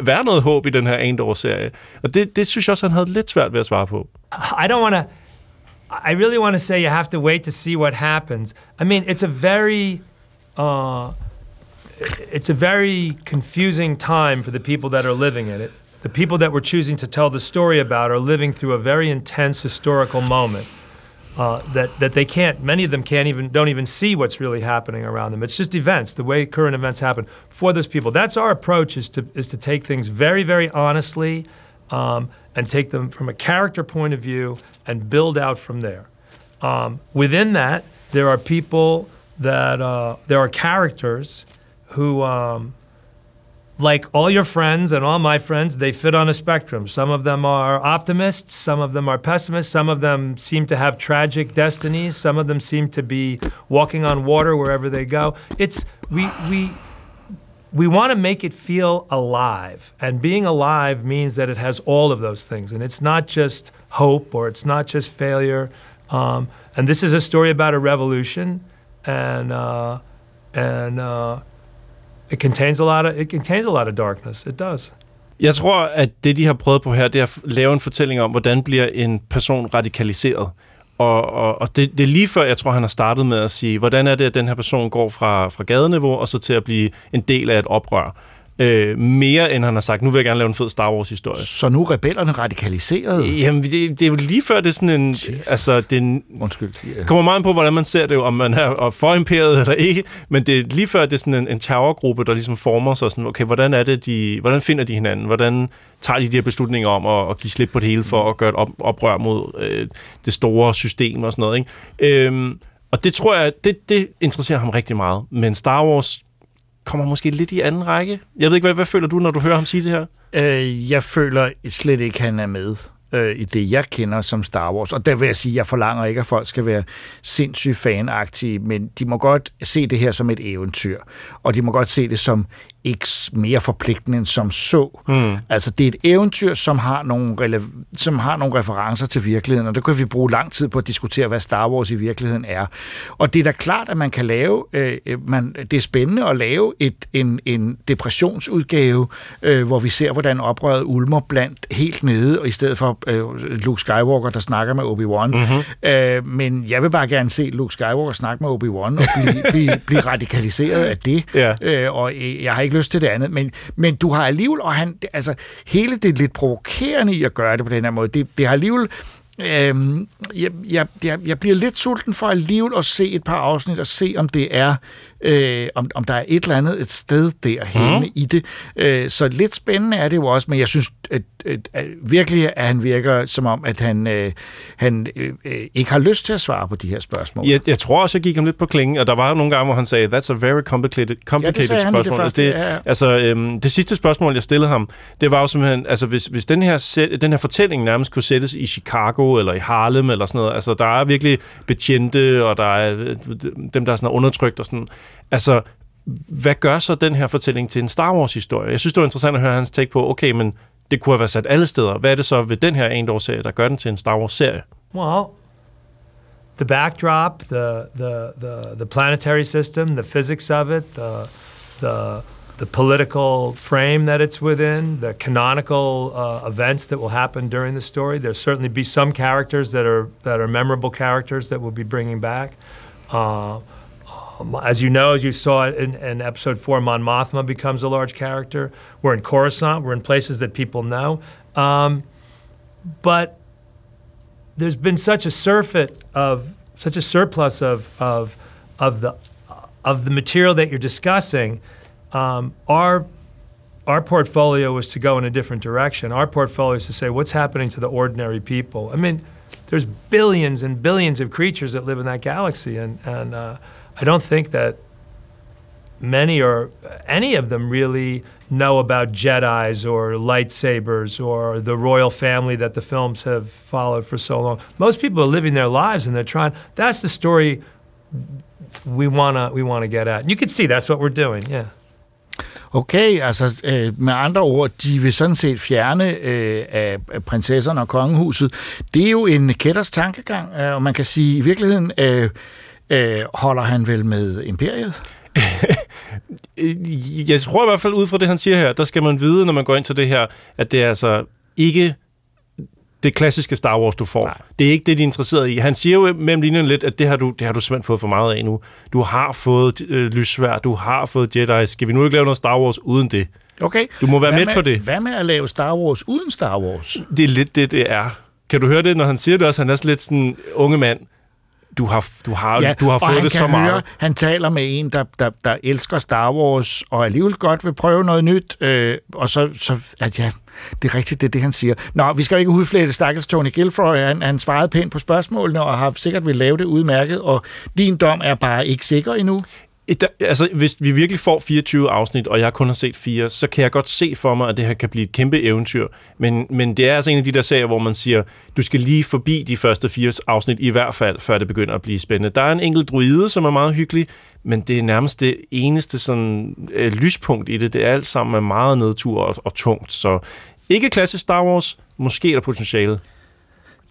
være noget håb i den her Andor-serie? Og det, det synes jeg også, han havde lidt svært ved at svare på. I don't want. I really want to say you have to wait to see what happens. I mean, it's a very, uh, it's a very confusing time for the people that are living in it. The people that we're choosing to tell the story about are living through a very intense historical moment. Uh, that that they can't. Many of them can't even don't even see what's really happening around them. It's just events, the way current events happen for those people. That's our approach: is to is to take things very, very honestly, um, and take them from a character point of view and build out from there. Um, within that, there are people that uh, there are characters who um, like all your friends and all my friends, they fit on a spectrum. Some of them are optimists, some of them are pessimists, some of them seem to have tragic destinies, some of them seem to be walking on water wherever they go. It's we we we want to make it feel alive. And being alive means that it has all of those things. And it's not just hope or it's not just failure. Um, and this is a story about a revolution. And, uh, and uh, it contains a lot of it contains a lot of darkness. It does. Jeg tror, at det, de har prøvet på her, det er at lave en fortælling om, hvordan bliver en person radikaliseret. og, og, og det, det er lige før, jeg tror, han har startet med at sige, hvordan er det, at den her person går fra, fra gadeniveau og så til at blive en del af et oprør. Øh, mere end han har sagt, nu vil jeg gerne lave en fed Star Wars-historie. Så nu er rebellerne radikaliseret? Jamen, det, det er jo lige før, det er sådan en... Jesus. Altså, det er en, Undskyld. Ja. kommer meget på, hvordan man ser det, jo, om man er for imperiet eller ikke, men det er lige før, det er sådan en, en terrorgruppe, der ligesom former sig sådan, okay, hvordan er det, de, hvordan finder de hinanden? Hvordan tager de de her beslutninger om at, at give slip på det hele for at gøre et op, oprør mod øh, det store system og sådan noget, ikke? Øhm, og det tror jeg, det, det interesserer ham rigtig meget. Men Star Wars kommer måske lidt i anden række. Jeg ved ikke, hvad, hvad føler du, når du hører ham sige det her? Øh, jeg føler slet ikke, han er med øh, i det, jeg kender som Star Wars. Og der vil jeg sige, at jeg forlanger ikke, at folk skal være sindssygt fanagtige, men de må godt se det her som et eventyr. Og de må godt se det som ikke mere forpligtende end som så. Mm. Altså, det er et eventyr, som har, nogle rele- som har nogle referencer til virkeligheden, og der kan vi bruge lang tid på at diskutere, hvad Star Wars i virkeligheden er. Og det er da klart, at man kan lave, øh, man, det er spændende at lave et, en, en depressionsudgave, øh, hvor vi ser, hvordan oprøret ulmer blandt helt nede, og i stedet for øh, Luke Skywalker, der snakker med Obi-Wan. Mm-hmm. Øh, men jeg vil bare gerne se Luke Skywalker snakke med Obi-Wan og blive, blive, blive radikaliseret af det. Ja. Øh, og øh, jeg har ikke lyst til det andet, men, men du har alligevel, og han, altså hele det lidt provokerende i at gøre det på den her måde, det, det har alligevel, Øhm, jeg, jeg, jeg, jeg bliver lidt sulten for alligevel at se et par afsnit og se, om det er, øh, om, om der er et eller andet et sted derhenne mm. i det. Øh, så lidt spændende er det jo også, men jeg synes at, at, at virkelig, at han virker som om, at han, øh, han øh, ikke har lyst til at svare på de her spørgsmål. Jeg, jeg tror også, jeg gik ham lidt på klingen, og der var nogle gange, hvor han sagde, that's a very complicated, complicated Ja, i det spørgsmål. første, det, ja, ja. Altså, øhm, det sidste spørgsmål, jeg stillede ham, det var jo simpelthen, altså hvis, hvis den, her, sæt- den her fortælling nærmest kunne sættes i Chicago eller i Harlem eller sådan noget, altså der er virkelig betjente, og der er øh, dem, der er sådan undertrykt og sådan, altså hvad gør så den her fortælling til en Star Wars-historie? Jeg synes, det var interessant at høre hans take på, okay, men det kunne have været sat alle steder. Hvad er det så ved den her Endor-serie, der gør den til en Star Wars-serie? Well, the backdrop, the the the the planetary system, the physics of it, the the the political frame that it's within, the canonical uh, events that will happen during the story. There'll certainly be some characters that are that are memorable characters that we'll be bringing back. Uh, um, as you know, as you saw in, in episode four, Mon Mothma becomes a large character. We're in Coruscant. We're in places that people know. Um, but there's been such a surfeit of such a surplus of of of the of the material that you're discussing. Um, our our portfolio was to go in a different direction. Our portfolio is to say what's happening to the ordinary people. I mean, there's billions and billions of creatures that live in that galaxy, and and uh, I don't think that many or any of them really know about Jedi's or lightsabers or the royal family that the films have followed for so long. Most people are living their lives and they're trying. That's the story we wanna we wanna get at. And you can see that's what we're doing. Yeah. Okay, altså øh, med andre ord, de vil sådan set fjerne øh, af prinsesserne og kongehuset. Det er jo en kætters tankegang, øh, og man kan sige, i virkeligheden øh, øh, holder han vel med imperiet. Jeg tror i hvert fald ud fra det, han siger her, der skal man vide, når man går ind til det her, at det er altså ikke det klassiske Star Wars, du får. Nej. Det er ikke det, de er interesseret i. Han siger jo mellem linjerne lidt, at det har, du, det har du simpelthen fået for meget af nu. Du har fået øh, lysvær, du har fået Jedi. Skal vi nu ikke lave noget Star Wars uden det? Okay. Du må være Hvad med på det. Hvad med at lave Star Wars uden Star Wars? Det er lidt det, det er. Kan du høre det, når han siger det også? Han er sådan lidt sådan, unge mand, du har, du har, ja, du har fået det så høre, meget. Han taler med en, der, der, der elsker Star Wars, og alligevel godt vil prøve noget nyt. Øh, og så, så at ja, det er rigtigt, det er det, han siger. Nå, vi skal jo ikke udflætte stakkels Tony Gilfroy. Han, han svarede pænt på spørgsmålene, og har sikkert vil lave det udmærket, og din dom er bare ikke sikker endnu. Et- der- Altså, hvis vi virkelig får 24 afsnit, og jeg kun har set fire, så kan jeg godt se for mig, at det her kan blive et kæmpe eventyr. Men, men det er altså en af de der serier, hvor man siger, du skal lige forbi de første fire afsnit i hvert fald, før det begynder at blive spændende. Der er en enkelt druide, som er meget hyggelig, men det er nærmest det eneste sådan, øh, lyspunkt i det. Det er alt sammen med meget nedtur og, og tungt. Så ikke klassisk Star Wars, måske er der potentiale.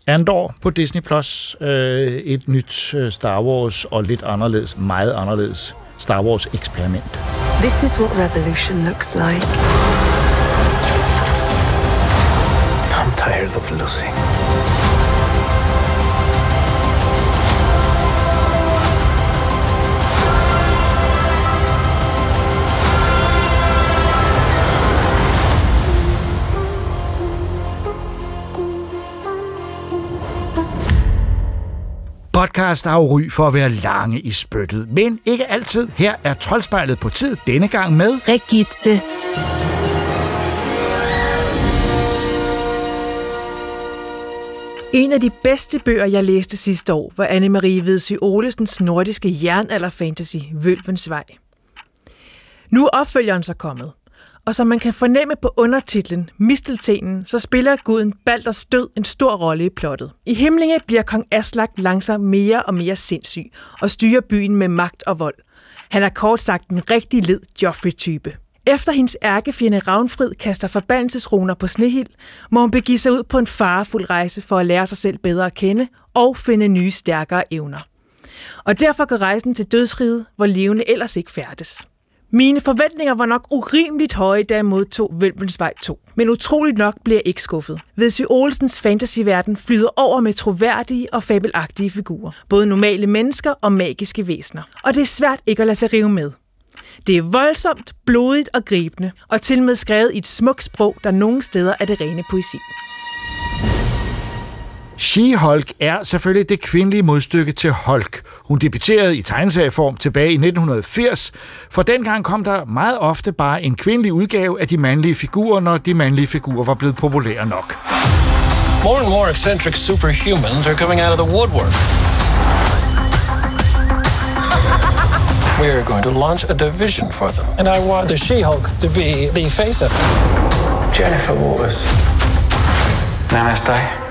Andor på Disney+, Plus, øh, et nyt øh, Star Wars, og lidt anderledes, meget anderledes Star Wars eksperiment. This is what revolution looks like. I'm tired of losing. Podcast, der har ry for at være lange i spyttet. Men ikke altid. Her er Troldspejlet på tid denne gang med... Regitze. En af de bedste bøger, jeg læste sidste år, var Anne-Marie Vedsø Olesens nordiske jernalder-fantasy, Vølvens Vej. Nu er opfølgeren så kommet, og som man kan fornemme på undertitlen Misteltenen, så spiller guden Balders død en stor rolle i plottet. I Himlinge bliver kong Aslak langsomt mere og mere sindssyg og styrer byen med magt og vold. Han er kort sagt en rigtig led Joffrey-type. Efter hendes ærkefjende Ravnfrid kaster forbandelsesroner på Snehild, må hun begive sig ud på en farefuld rejse for at lære sig selv bedre at kende og finde nye stærkere evner. Og derfor går rejsen til dødsriget, hvor levende ellers ikke færdes. Mine forventninger var nok urimeligt høje, da jeg modtog Vølvens Vej 2. Men utroligt nok blev jeg ikke skuffet. Vedsø Olsens fantasyverden flyder over med troværdige og fabelagtige figurer. Både normale mennesker og magiske væsener. Og det er svært ikke at lade sig rive med. Det er voldsomt, blodigt og gribende, og til med skrevet i et smukt sprog, der nogle steder er det rene poesi. She-Hulk er selvfølgelig det kvindelige modstykke til Hulk. Hun debuterede i tegneserieform tilbage i 1980, for dengang kom der meget ofte bare en kvindelig udgave af de mandlige figurer, når de mandlige figurer var blevet populære nok. More and more eccentric superhumans are coming out of the woodwork. We are going to launch a division for them. And I want the She-Hulk to be the face of it. Jennifer Waters. Namaste.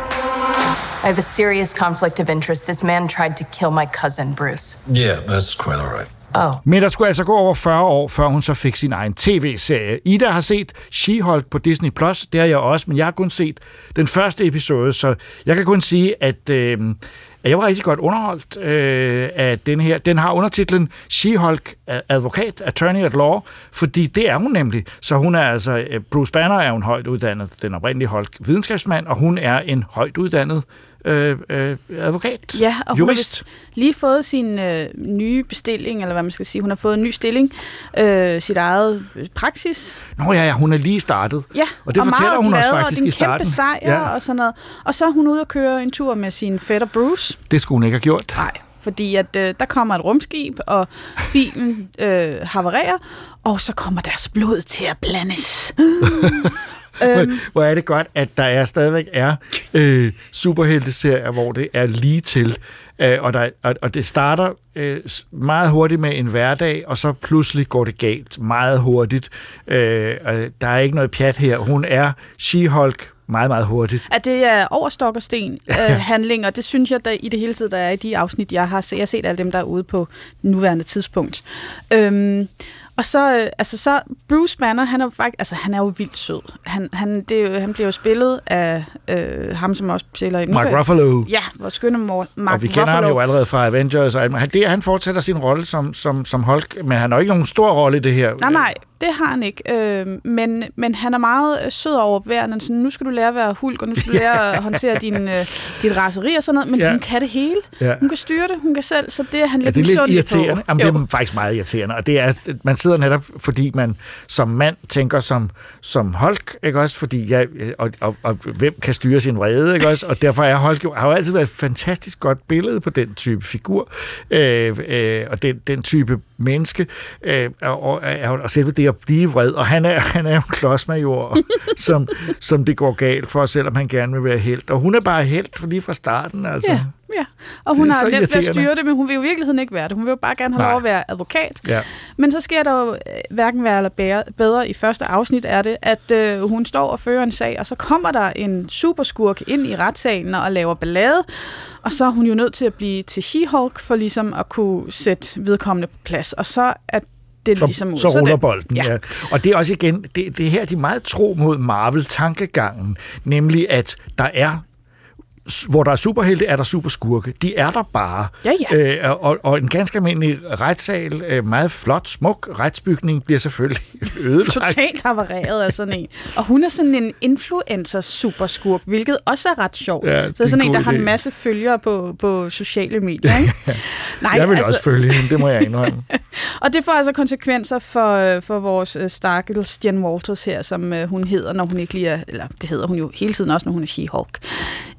I have a serious conflict of interest. This man tried to kill my cousin, Bruce. Yeah, that's quite all right. Oh. Men der skulle altså gå over 40 år, før hun så fik sin egen tv-serie. Ida har set She-Hulk på Disney+, Plus, det har jeg også, men jeg har kun set den første episode, så jeg kan kun sige, at, øh, at jeg var rigtig godt underholdt øh, af den her. Den har undertitlen She-Hulk Advokat, Attorney at Law, fordi det er hun nemlig. Så hun er altså, øh, Bruce Banner er en højt uddannet, den oprindelige Hulk videnskabsmand, og hun er en højt uddannet øh, øh, advokat, Ja, og hun jurist. har vist lige fået sin øh, nye bestilling, eller hvad man skal sige. Hun har fået en ny stilling, øh, sit eget øh, praksis. Nå ja, ja, hun er lige startet. Ja, og det og fortæller meget hun også og faktisk er i en starten. kæmpe sejr ja, og sådan noget. Og så er hun ude og køre en tur med sin fætter Bruce. det skulle hun ikke have gjort. Nej, fordi at øh, der kommer et rumskib, og bilen øh, havarerer, og så kommer deres blod til at blandes. øhm, Hvor er det godt, at der er stadigvæk er øh, superhelteserier, hvor det er lige til. Øh, og, der, og, og det starter øh, meget hurtigt med en hverdag, og så pludselig går det galt meget hurtigt. Øh, og der er ikke noget pjat her. Hun er She-Hulk meget, meget hurtigt. at det er overstok og sten øh, handling, og det synes jeg der, i det hele taget, der er i de afsnit, jeg har set. Jeg har set alle dem, der er ude på nuværende tidspunkt. Øhm, og så, øh, altså så Bruce Banner, han er jo faktisk, altså han er jo vildt sød. Han, han, det jo, han bliver jo spillet af øh, ham, som også spiller i... Mark Ruffalo. Ja, vores skønne mor, Mark og vi kender ham Ruffalo. jo allerede fra Avengers. Og alt, han, det, han fortsætter sin rolle som, som, som Hulk, men han har jo ikke nogen stor rolle i det her. Nej, nej, det har han ikke. Øh, men, men han er meget øh, sød og overbærende. Sådan, nu skal du lære at være hulk, og nu skal du lære at håndtere din, øh, dit raseri og sådan noget. Men Ja. ja. hun kan det hele. Ja. Hun kan styre det, hun kan selv, så det er han Ja, lidt det er lidt irriterende. på. Jamen, det er faktisk meget irriterende. Og det er, man sidder netop, fordi man som mand tænker som, som Hulk, ikke også? Fordi jeg, og, og, og, hvem kan styre sin vrede, ikke også? Og derfor er Hulk jo, har jo altid været et fantastisk godt billede på den type figur, øh, øh, og den, den type menneske, øh, og, og, og, og selve det at blive vred. Og han er, han er jo en klodsmajor, som, som det går galt for, selvom han gerne vil være helt. Og hun er bare helt lige fra starten, altså. Ja, ja. Og hun har nemt ved at styre det, men hun vil jo i virkeligheden ikke være det. Hun vil jo bare gerne have Nej. lov at være advokat. Ja. Men så sker der jo øh, hverken værre eller bedre. I første afsnit er det, at øh, hun står og fører en sag, og så kommer der en superskurk ind i retssalen og laver ballade, og så er hun jo nødt til at blive til She-Hulk for ligesom at kunne sætte vedkommende på plads. Og så er det så, ligesom ud. så er ruller bolden. Ja. Ja. Og det er også igen, det, det her de er meget tro mod Marvel-tankegangen, nemlig at der er hvor der er superhelte, er der superskurke. De er der bare. Ja, ja. Øh, og, og en ganske almindelig retssal, øh, meget flot, smuk retsbygning, bliver selvfølgelig ødelagt. Totalt havareret af sådan en. Og hun er sådan en influencer superskurk, hvilket også er ret sjovt. Ja, så sådan en der god har en idé. masse følgere på, på sociale medier. Ikke? Nej, jeg vil altså... også følge hende, det må jeg indrømme. Og det får altså konsekvenser for, øh, for vores øh, stakkels Jen Walters her, som øh, hun hedder, når hun ikke lige er, eller det hedder hun jo hele tiden også, når hun er She-Hulk.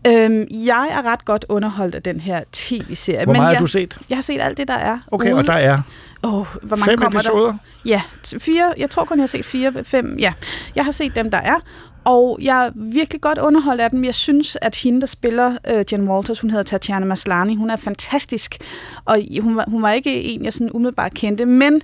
Øhm, jeg er ret godt underholdt af den her tv-serie. Hvor men meget jeg, har du set? Jeg har set alt det, der er. Okay, ude. og der er oh, hvor mange fem kommer episoder. der? Ja, fire. Jeg tror kun, jeg har set fire, fem. Ja, jeg har set dem, der er. Og jeg er virkelig godt underholdt af dem. Jeg synes, at hende, der spiller uh, Jen Walters, hun hedder Tatjana Maslany, hun er fantastisk. Og hun var, hun var ikke en, jeg sådan umiddelbart kendte, men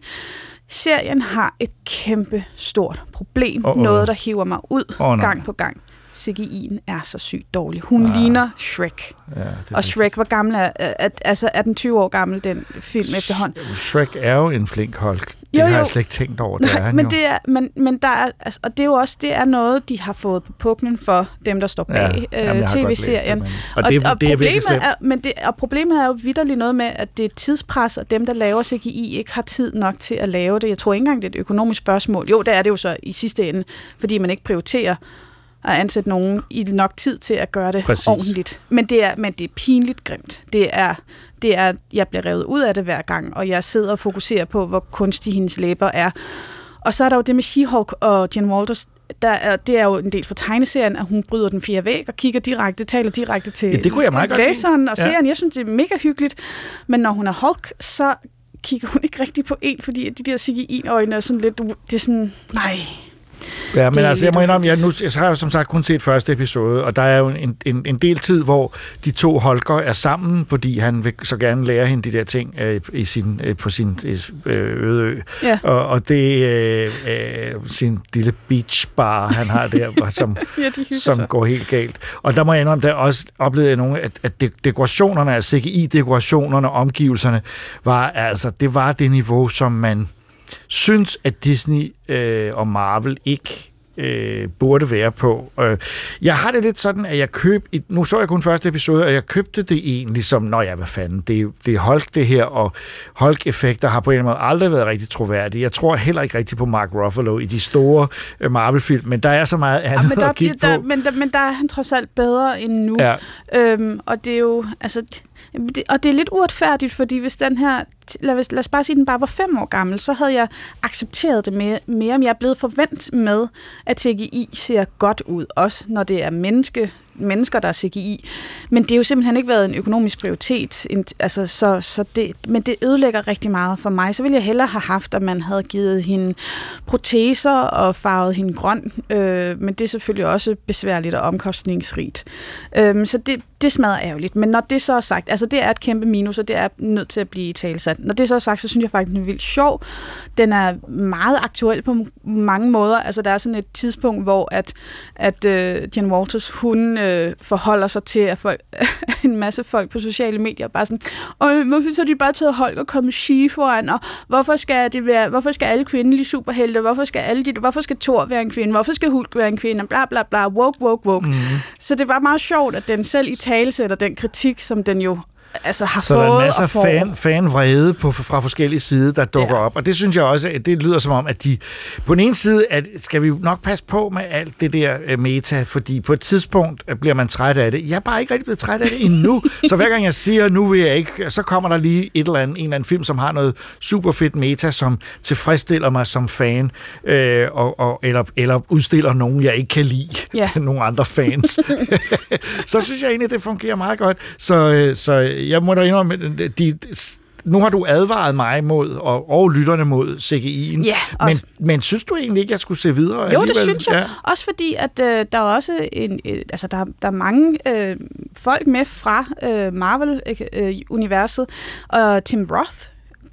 serien har et kæmpe stort problem. Uh-oh. Noget, der hiver mig ud Åh, nej. gang på gang. CGI'en er så sygt dårlig. Hun ah. ligner Shrek. Ja, det er Og Shrek, hvor gammel er, er, altså, er den 20 år gammel, den film efterhånden? Shrek er jo en flink Hulk. Det Jo, har jo. jeg slet ikke tænkt over. Det er Nej, han men jo. det er, men, men der er, altså, og det er jo også det er noget, de har fået på puklen for dem, der står Ja, bag har øh, tv-serien. det, og det er- det er virkelig problemet er, men det, og problemet er jo vidderligt noget med, at det er tidspres, og dem, der laver CGI, ikke har tid nok til at lave det. Jeg tror ikke engang, det er et økonomisk spørgsmål. Jo, det er det jo så i sidste ende, fordi man ikke prioriterer at ansætte nogen i nok tid til at gøre det Præcis. ordentligt. Men det er, men det er pinligt grimt. Det er, det er, jeg bliver revet ud af det hver gang, og jeg sidder og fokuserer på, hvor kunstige hendes læber er. Og så er der jo det med She-Hulk og Jen Walters, der er, det er jo en del fra tegneserien, at hun bryder den fjerde væg og kigger direkte, taler direkte til Ja, det kunne jeg meget godt læseren og Ja. serien. Jeg synes, det er mega hyggeligt. Men når hun er Hulk, så kigger hun ikke rigtig på en, fordi de der CGI-øjne er sådan lidt... Det er sådan... Nej. Ja, men Det altså, jeg må indrømme, jeg, nu, jeg har jo som sagt kun set første episode, og der er jo en, en, en del tid, hvor de to holker er sammen, fordi han vil så gerne lære hende de der ting øh, i sin, øh, på sin øh, øde ø. Ja. Og, og det øh, øh, sin lille beach bar, han har der, som, Ja, som sig. går helt galt. Og der må jeg indrømme, der også oplevede jeg nogle, at, at de- dekorationerne, altså CGI-dekorationerne, omgivelserne, var altså, det var det niveau, som man synes, at Disney øh, og Marvel ikke øh, burde være på. Øh, jeg har det lidt sådan, at jeg køb, et- nu så jeg kun første episode, og jeg købte det egentlig som, nå ja, hvad fanden, det, det er Hulk det her, og Hulk-effekter har på en eller anden måde aldrig været rigtig troværdige. Jeg tror heller ikke rigtig på Mark Ruffalo i de store øh, Marvel-film, men der er så meget andet Ja, men, der, at kigge der, på. men, der, men der er han trods alt bedre end nu. Ja. Øhm, og det er jo, altså, og det er lidt uretfærdigt, fordi hvis den her, lad os, lad os bare sige, at den bare var fem år gammel, så havde jeg accepteret det mere, mere men jeg er blevet forvent med, at CGI ser godt ud, også når det er menneske, mennesker, der er CGI. Men det har jo simpelthen ikke været en økonomisk prioritet, en- altså, så, så det, men det ødelægger rigtig meget for mig. Så ville jeg hellere have haft, at man havde givet hende proteser og farvet hende grøn, øh, men det er selvfølgelig også besværligt og omkostningsrigt. Øhm, så det, det smadrer ærgerligt. Men når det så er sagt, altså det er et kæmpe minus, og det er nødt til at blive talsat. Når det så er sagt, så synes jeg faktisk, den er vildt sjov. Den er meget aktuel på mange måder. Altså der er sådan et tidspunkt, hvor at, at uh, Jen Walters, hun uh, forholder sig til at folk, en masse folk på sociale medier, bare sådan, og hvorfor så de bare taget og kommet She foran, og hvorfor skal, det være, hvorfor skal alle kvindelige superhelte, hvorfor skal alle de, hvorfor skal Thor være en kvinde, hvorfor skal Hulk være en kvinde, bla bla bla, woke, woke, woke. Mm-hmm. Så det var meget sjovt, at den selv i tale sætter den kritik, som den jo altså har Så fået der er en masse og får. fan, fanvrede på, fra forskellige sider, der dukker ja. op. Og det synes jeg også, at det lyder som om, at de på den ene side, at skal vi nok passe på med alt det der øh, meta, fordi på et tidspunkt øh, bliver man træt af det. Jeg er bare ikke rigtig blevet træt af det endnu. så hver gang jeg siger, nu vil jeg ikke, så kommer der lige et eller andet, en eller anden film, som har noget super fedt meta, som tilfredsstiller mig som fan, øh, og, og, eller, eller udstiller nogen, jeg ikke kan lide. Ja. nogle andre fans. så synes jeg egentlig, det fungerer meget godt. Så, øh, så jeg må da indrømme, at de, nu har du advaret mig mod, og, og lytterne mod CGI'en. Ja, men, men synes du egentlig ikke, jeg skulle se videre Jo, det alligevel? synes jeg. Ja. Også fordi, at øh, der er også en, øh, altså der, der er mange øh, folk med fra øh, Marvel-universet, og Tim Roth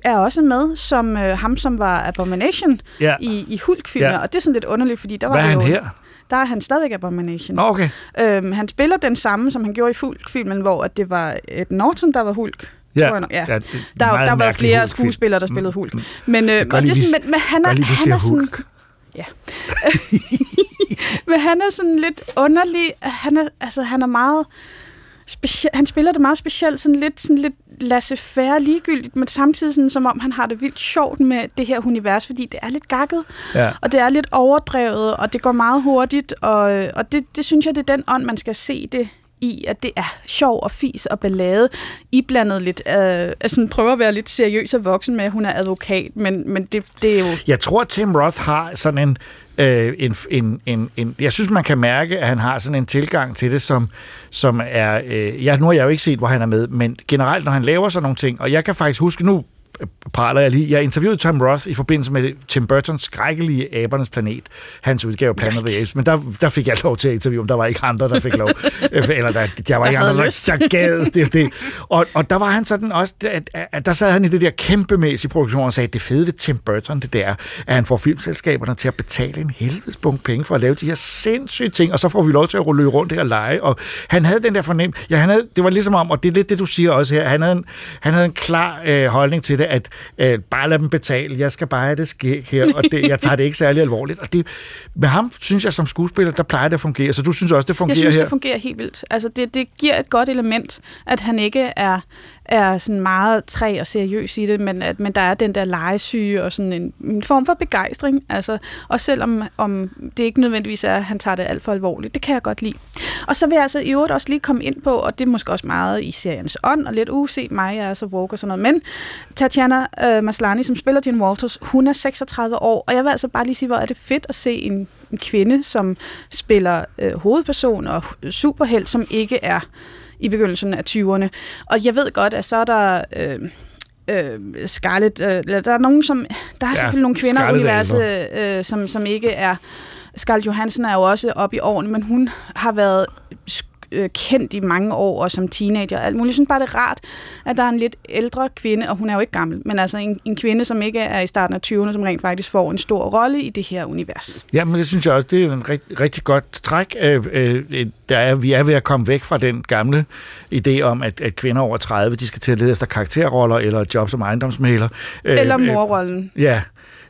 er også med, som øh, ham, som var Abomination Ja. i, i Hulk-filmen, Ja. og det er sådan lidt underligt, fordi der var Hvad er det han jo, her? Der er han stadigvæk Abomination. Nå, okay. Øhm, han spiller den samme, som han gjorde i Hulk-filmen, hvor at det var et Norton, der var Hulk. Ja. ja. Ja, der, det er der, var flere Hulk-film. skuespillere, der spillede Hulk. Men, øh, og det er sådan, men, men han er, du han er sådan, Hulk. Ja. Men han er sådan lidt underlig. Han er, altså, han er meget speciel, han spiller det meget specielt, sådan lidt, sådan lidt laissez-faire ligegyldigt, men samtidig sådan, som om han har det vildt sjovt med det her univers, fordi det er lidt gakket, Ja. og det er lidt overdrevet, og det går meget hurtigt, og, og det, det synes jeg, det er den ånd, man skal se det i, at det er sjov og fis og ballade, I blandet lidt, øh, altså prøver at være lidt seriøs og voksen med, at hun er advokat, men, men det, det er jo... Jeg tror, at Tim Roth har sådan en, øh, en, en, en, en... Jeg synes, man kan mærke, at han har sådan en tilgang til det, som, som er... Øh, ja, nu har jeg jo ikke set, hvor han er med, men generelt, når han laver sådan nogle ting, og jeg kan faktisk huske nu, praler jeg lige. Jeg interviewede Tom Roth i forbindelse med Tim Burtons skrækkelige Abernes Planet, hans udgave Planet of the Apes, men der, der fik jeg lov til at interviewe, der var ikke andre, der fik lov. Eller der, der var der ikke andre, der, der gad det. det. Og, og der var han sådan også, at, at der sad han i det der kæmpemæssige produktion og sagde, at det fede ved Tim Burton, det der, at han får filmselskaberne til at betale en helvedes bunke penge for at lave de her sindssyge ting, og så får vi lov til at rulle rundt her og lege. Og han havde den der fornem, ja, han havde, det var ligesom om, og det er lidt det, du siger også her, han havde en, han havde en klar øh, holdning til det, at øh, bare lad dem betale, jeg skal bare have det skæg her, og det, jeg tager det ikke særlig alvorligt. Og det, med ham, synes jeg, som skuespiller, der plejer det at fungere. Så du synes også, det fungerer her? Jeg synes, her? det fungerer helt vildt. Altså, det, det giver et godt element, at han ikke er er sådan meget træ og seriøs i det, men, at, men der er den der legesyge og sådan en, en form for begejstring. Altså, og selvom om det ikke nødvendigvis er, at han tager det alt for alvorligt, det kan jeg godt lide. Og så vil jeg altså i øvrigt også lige komme ind på, og det er måske også meget i seriens ånd, og lidt uset mig, jeg er så woke og sådan noget, men Tatjana øh, Maslani, som spiller Jean Walters, hun er 36 år, og jeg vil altså bare lige sige, hvor er det fedt at se en, en kvinde, som spiller øh, hovedperson og superhelt, som ikke er i begyndelsen af 20'erne. Og jeg ved godt, at så er der... Øh, øh, Scarlett, øh, der er nogen, som, der er ja, selvfølgelig nogle kvinder i universet, øh, som, som ikke er, Scarlett Johansson er jo også oppe i årene, men hun har været øh, kendt i mange år, og som teenager og alt muligt. Jeg synes bare, det er rart, at der er en lidt ældre kvinde, og hun er jo ikke gammel, men altså en, en kvinde, som ikke er i starten af 20'erne, som rent faktisk får en stor rolle i det her univers. Ja, men det synes jeg også, det er en rigt, rigtig godt træk. Øh, øh, der er, vi er ved at komme væk fra den gamle idé om, at, at kvinder over 30, de skal til at lede efter karakterroller eller job som ejendomsmaler. Øh, eller morrollen. Øh, ja,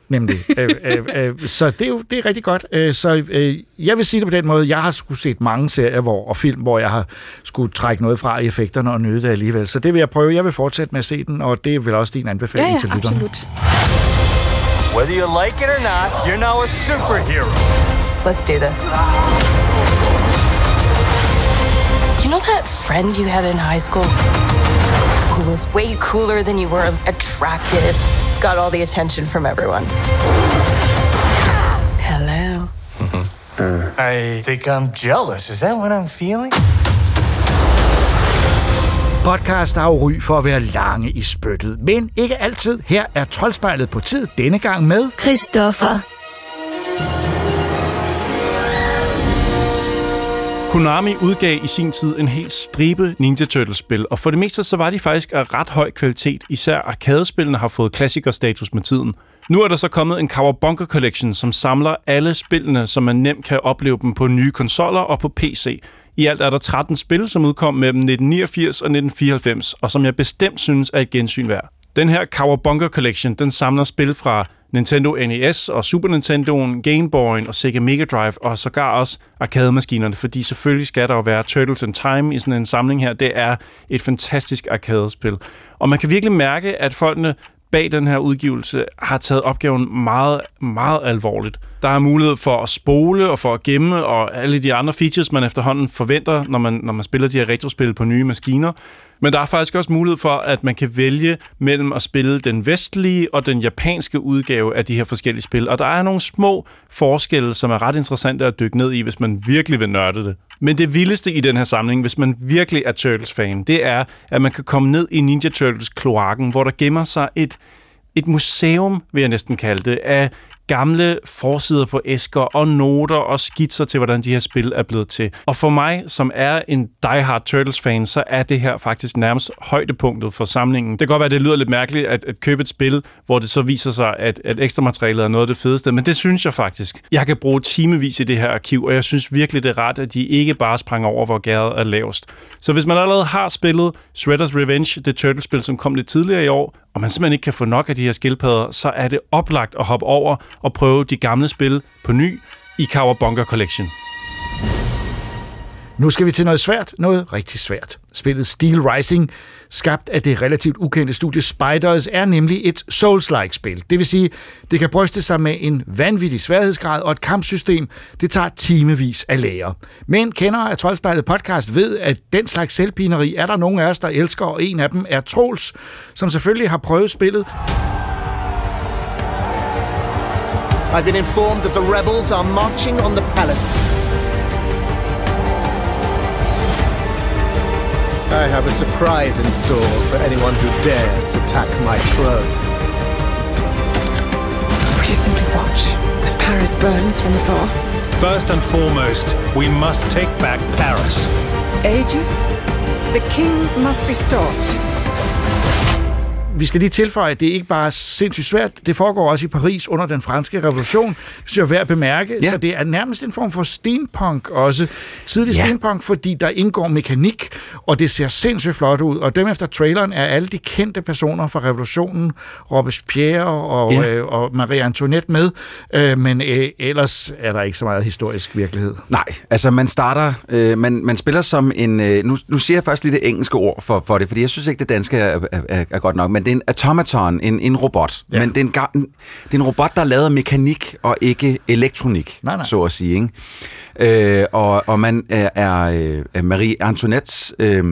Nemlig. øh, øh, øh, så det er jo det er rigtig godt. Øh, så øh, jeg vil sige det på den måde, jeg har skulle set mange serier hvor, og film, hvor jeg har skulle trække noget fra i effekterne og nyde det alligevel. Så det vil jeg prøve. Jeg vil fortsætte med at se den, og det er vel også din anbefaling ja, ja, til lytterne. absolut. Whether you like it or not, you're now a superhero. Let's do this. You know that friend you had in high school who was way cooler than you were attractive? Got all the attention from everyone. Hello. Mm-hmm. I think I'm jealous. Is that what I'm feeling? Podcast har jo ry for at være lange i spyttet, men ikke altid. Her er troldspejlet på tid denne gang med Christoffer. Konami udgav i sin tid en helt stribe Ninja Turtles-spil, og for det meste så var de faktisk af ret høj kvalitet. Især arkadespillene har fået klassikerstatus med tiden. Nu er der så kommet en Cowabunga Collection, som samler alle spillene, så man nemt kan opleve dem på nye konsoller og på PC. I alt er der 13 spil, som udkom mellem 1989 og 1994, og som jeg bestemt synes er et gensyn værd. Den her Cowabunga Collection, den samler spil fra Nintendo NES og Super Nintendoen, Game Boy og Sega Mega Drive, og sågar også arcade-maskinerne, fordi selvfølgelig skal der jo være Turtles in Time i sådan en samling her. Det er et fantastisk arcade-spil. Og man kan virkelig mærke, at folkene bag den her udgivelse har taget opgaven meget, meget alvorligt. Der er mulighed for at spole og for at gemme og alle de andre features, man efterhånden forventer, når man, når man spiller de her retrospil på nye maskiner. Men der er faktisk også mulighed for, at man kan vælge mellem at spille den vestlige og den japanske udgave af de her forskellige spil. Og der er nogle små forskelle, som er ret interessante at dykke ned i, hvis man virkelig vil nørde det. Men det vildeste i den her samling, hvis man virkelig er Turtles-fan, det er, at man kan komme ned i Ninja Turtles-kloakken, hvor der gemmer sig et et museum, vil jeg næsten kalde det, af gamle forsider på æsker og noter og skitser til, hvordan de her spil er blevet til. Og for mig, som er en diehard Turtles-fan, så er det her faktisk nærmest højdepunktet for samlingen. Det kan godt være, at det lyder lidt mærkeligt at, at købe et spil, hvor det så viser sig, at, at ekstra materialet er noget af det fedeste, men det synes jeg faktisk. Jeg kan bruge timevis i det her arkiv, og jeg synes virkelig, det er ret, at de ikke bare sprang over, hvor gæret er lavest. Så hvis man allerede har spillet Shredder's Revenge, det Turtles-spil, som kom lidt tidligere i år, og man simpelthen ikke kan få nok af de her skildpadder, så er det oplagt at hoppe over og prøve de gamle spil på ny i Cowabunga Collection. Nu skal vi til noget svært, noget rigtig svært. Spillet Steel Rising, skabt af det relativt ukendte studie Spiders, er nemlig et Souls-like spil. Det vil sige, det kan bryste sig med en vanvittig sværhedsgrad og et kampsystem, det tager timevis at lære. Men kender af Troldspejlet podcast ved, at den slags selvpineri er der nogle af os, der elsker, og en af dem er Troels, som selvfølgelig har prøvet spillet. I've been informed that the rebels are marching on the palace. I have a surprise in store for anyone who dares attack my throne. We simply watch as Paris burns from afar. First and foremost, we must take back Paris. Aegis, the king must be stopped. Vi skal lige tilføje, at det ikke bare er sindssygt svært, det foregår også i Paris under den franske revolution, synes jeg er værd at bemærke. Ja. Så det er nærmest en form for steampunk også. Tidlig ja. steampunk, fordi der indgår mekanik, og det ser sindssygt flot ud. Og dem efter traileren er alle de kendte personer fra revolutionen, Robespierre og, ja. øh, og Marie Antoinette med, øh, men øh, ellers er der ikke så meget historisk virkelighed. Nej, altså man starter, øh, man, man spiller som en, øh, nu, nu siger jeg først lige det engelske ord for, for det, fordi jeg synes ikke, det danske er, er, er godt nok, men det er en automaton, en, en robot. Ja. Men det er en, det er en robot, der er af mekanik og ikke elektronik, nej, nej. så at sige. Ikke? Øh, og, og man er, er, er Marie Antoinettes øh,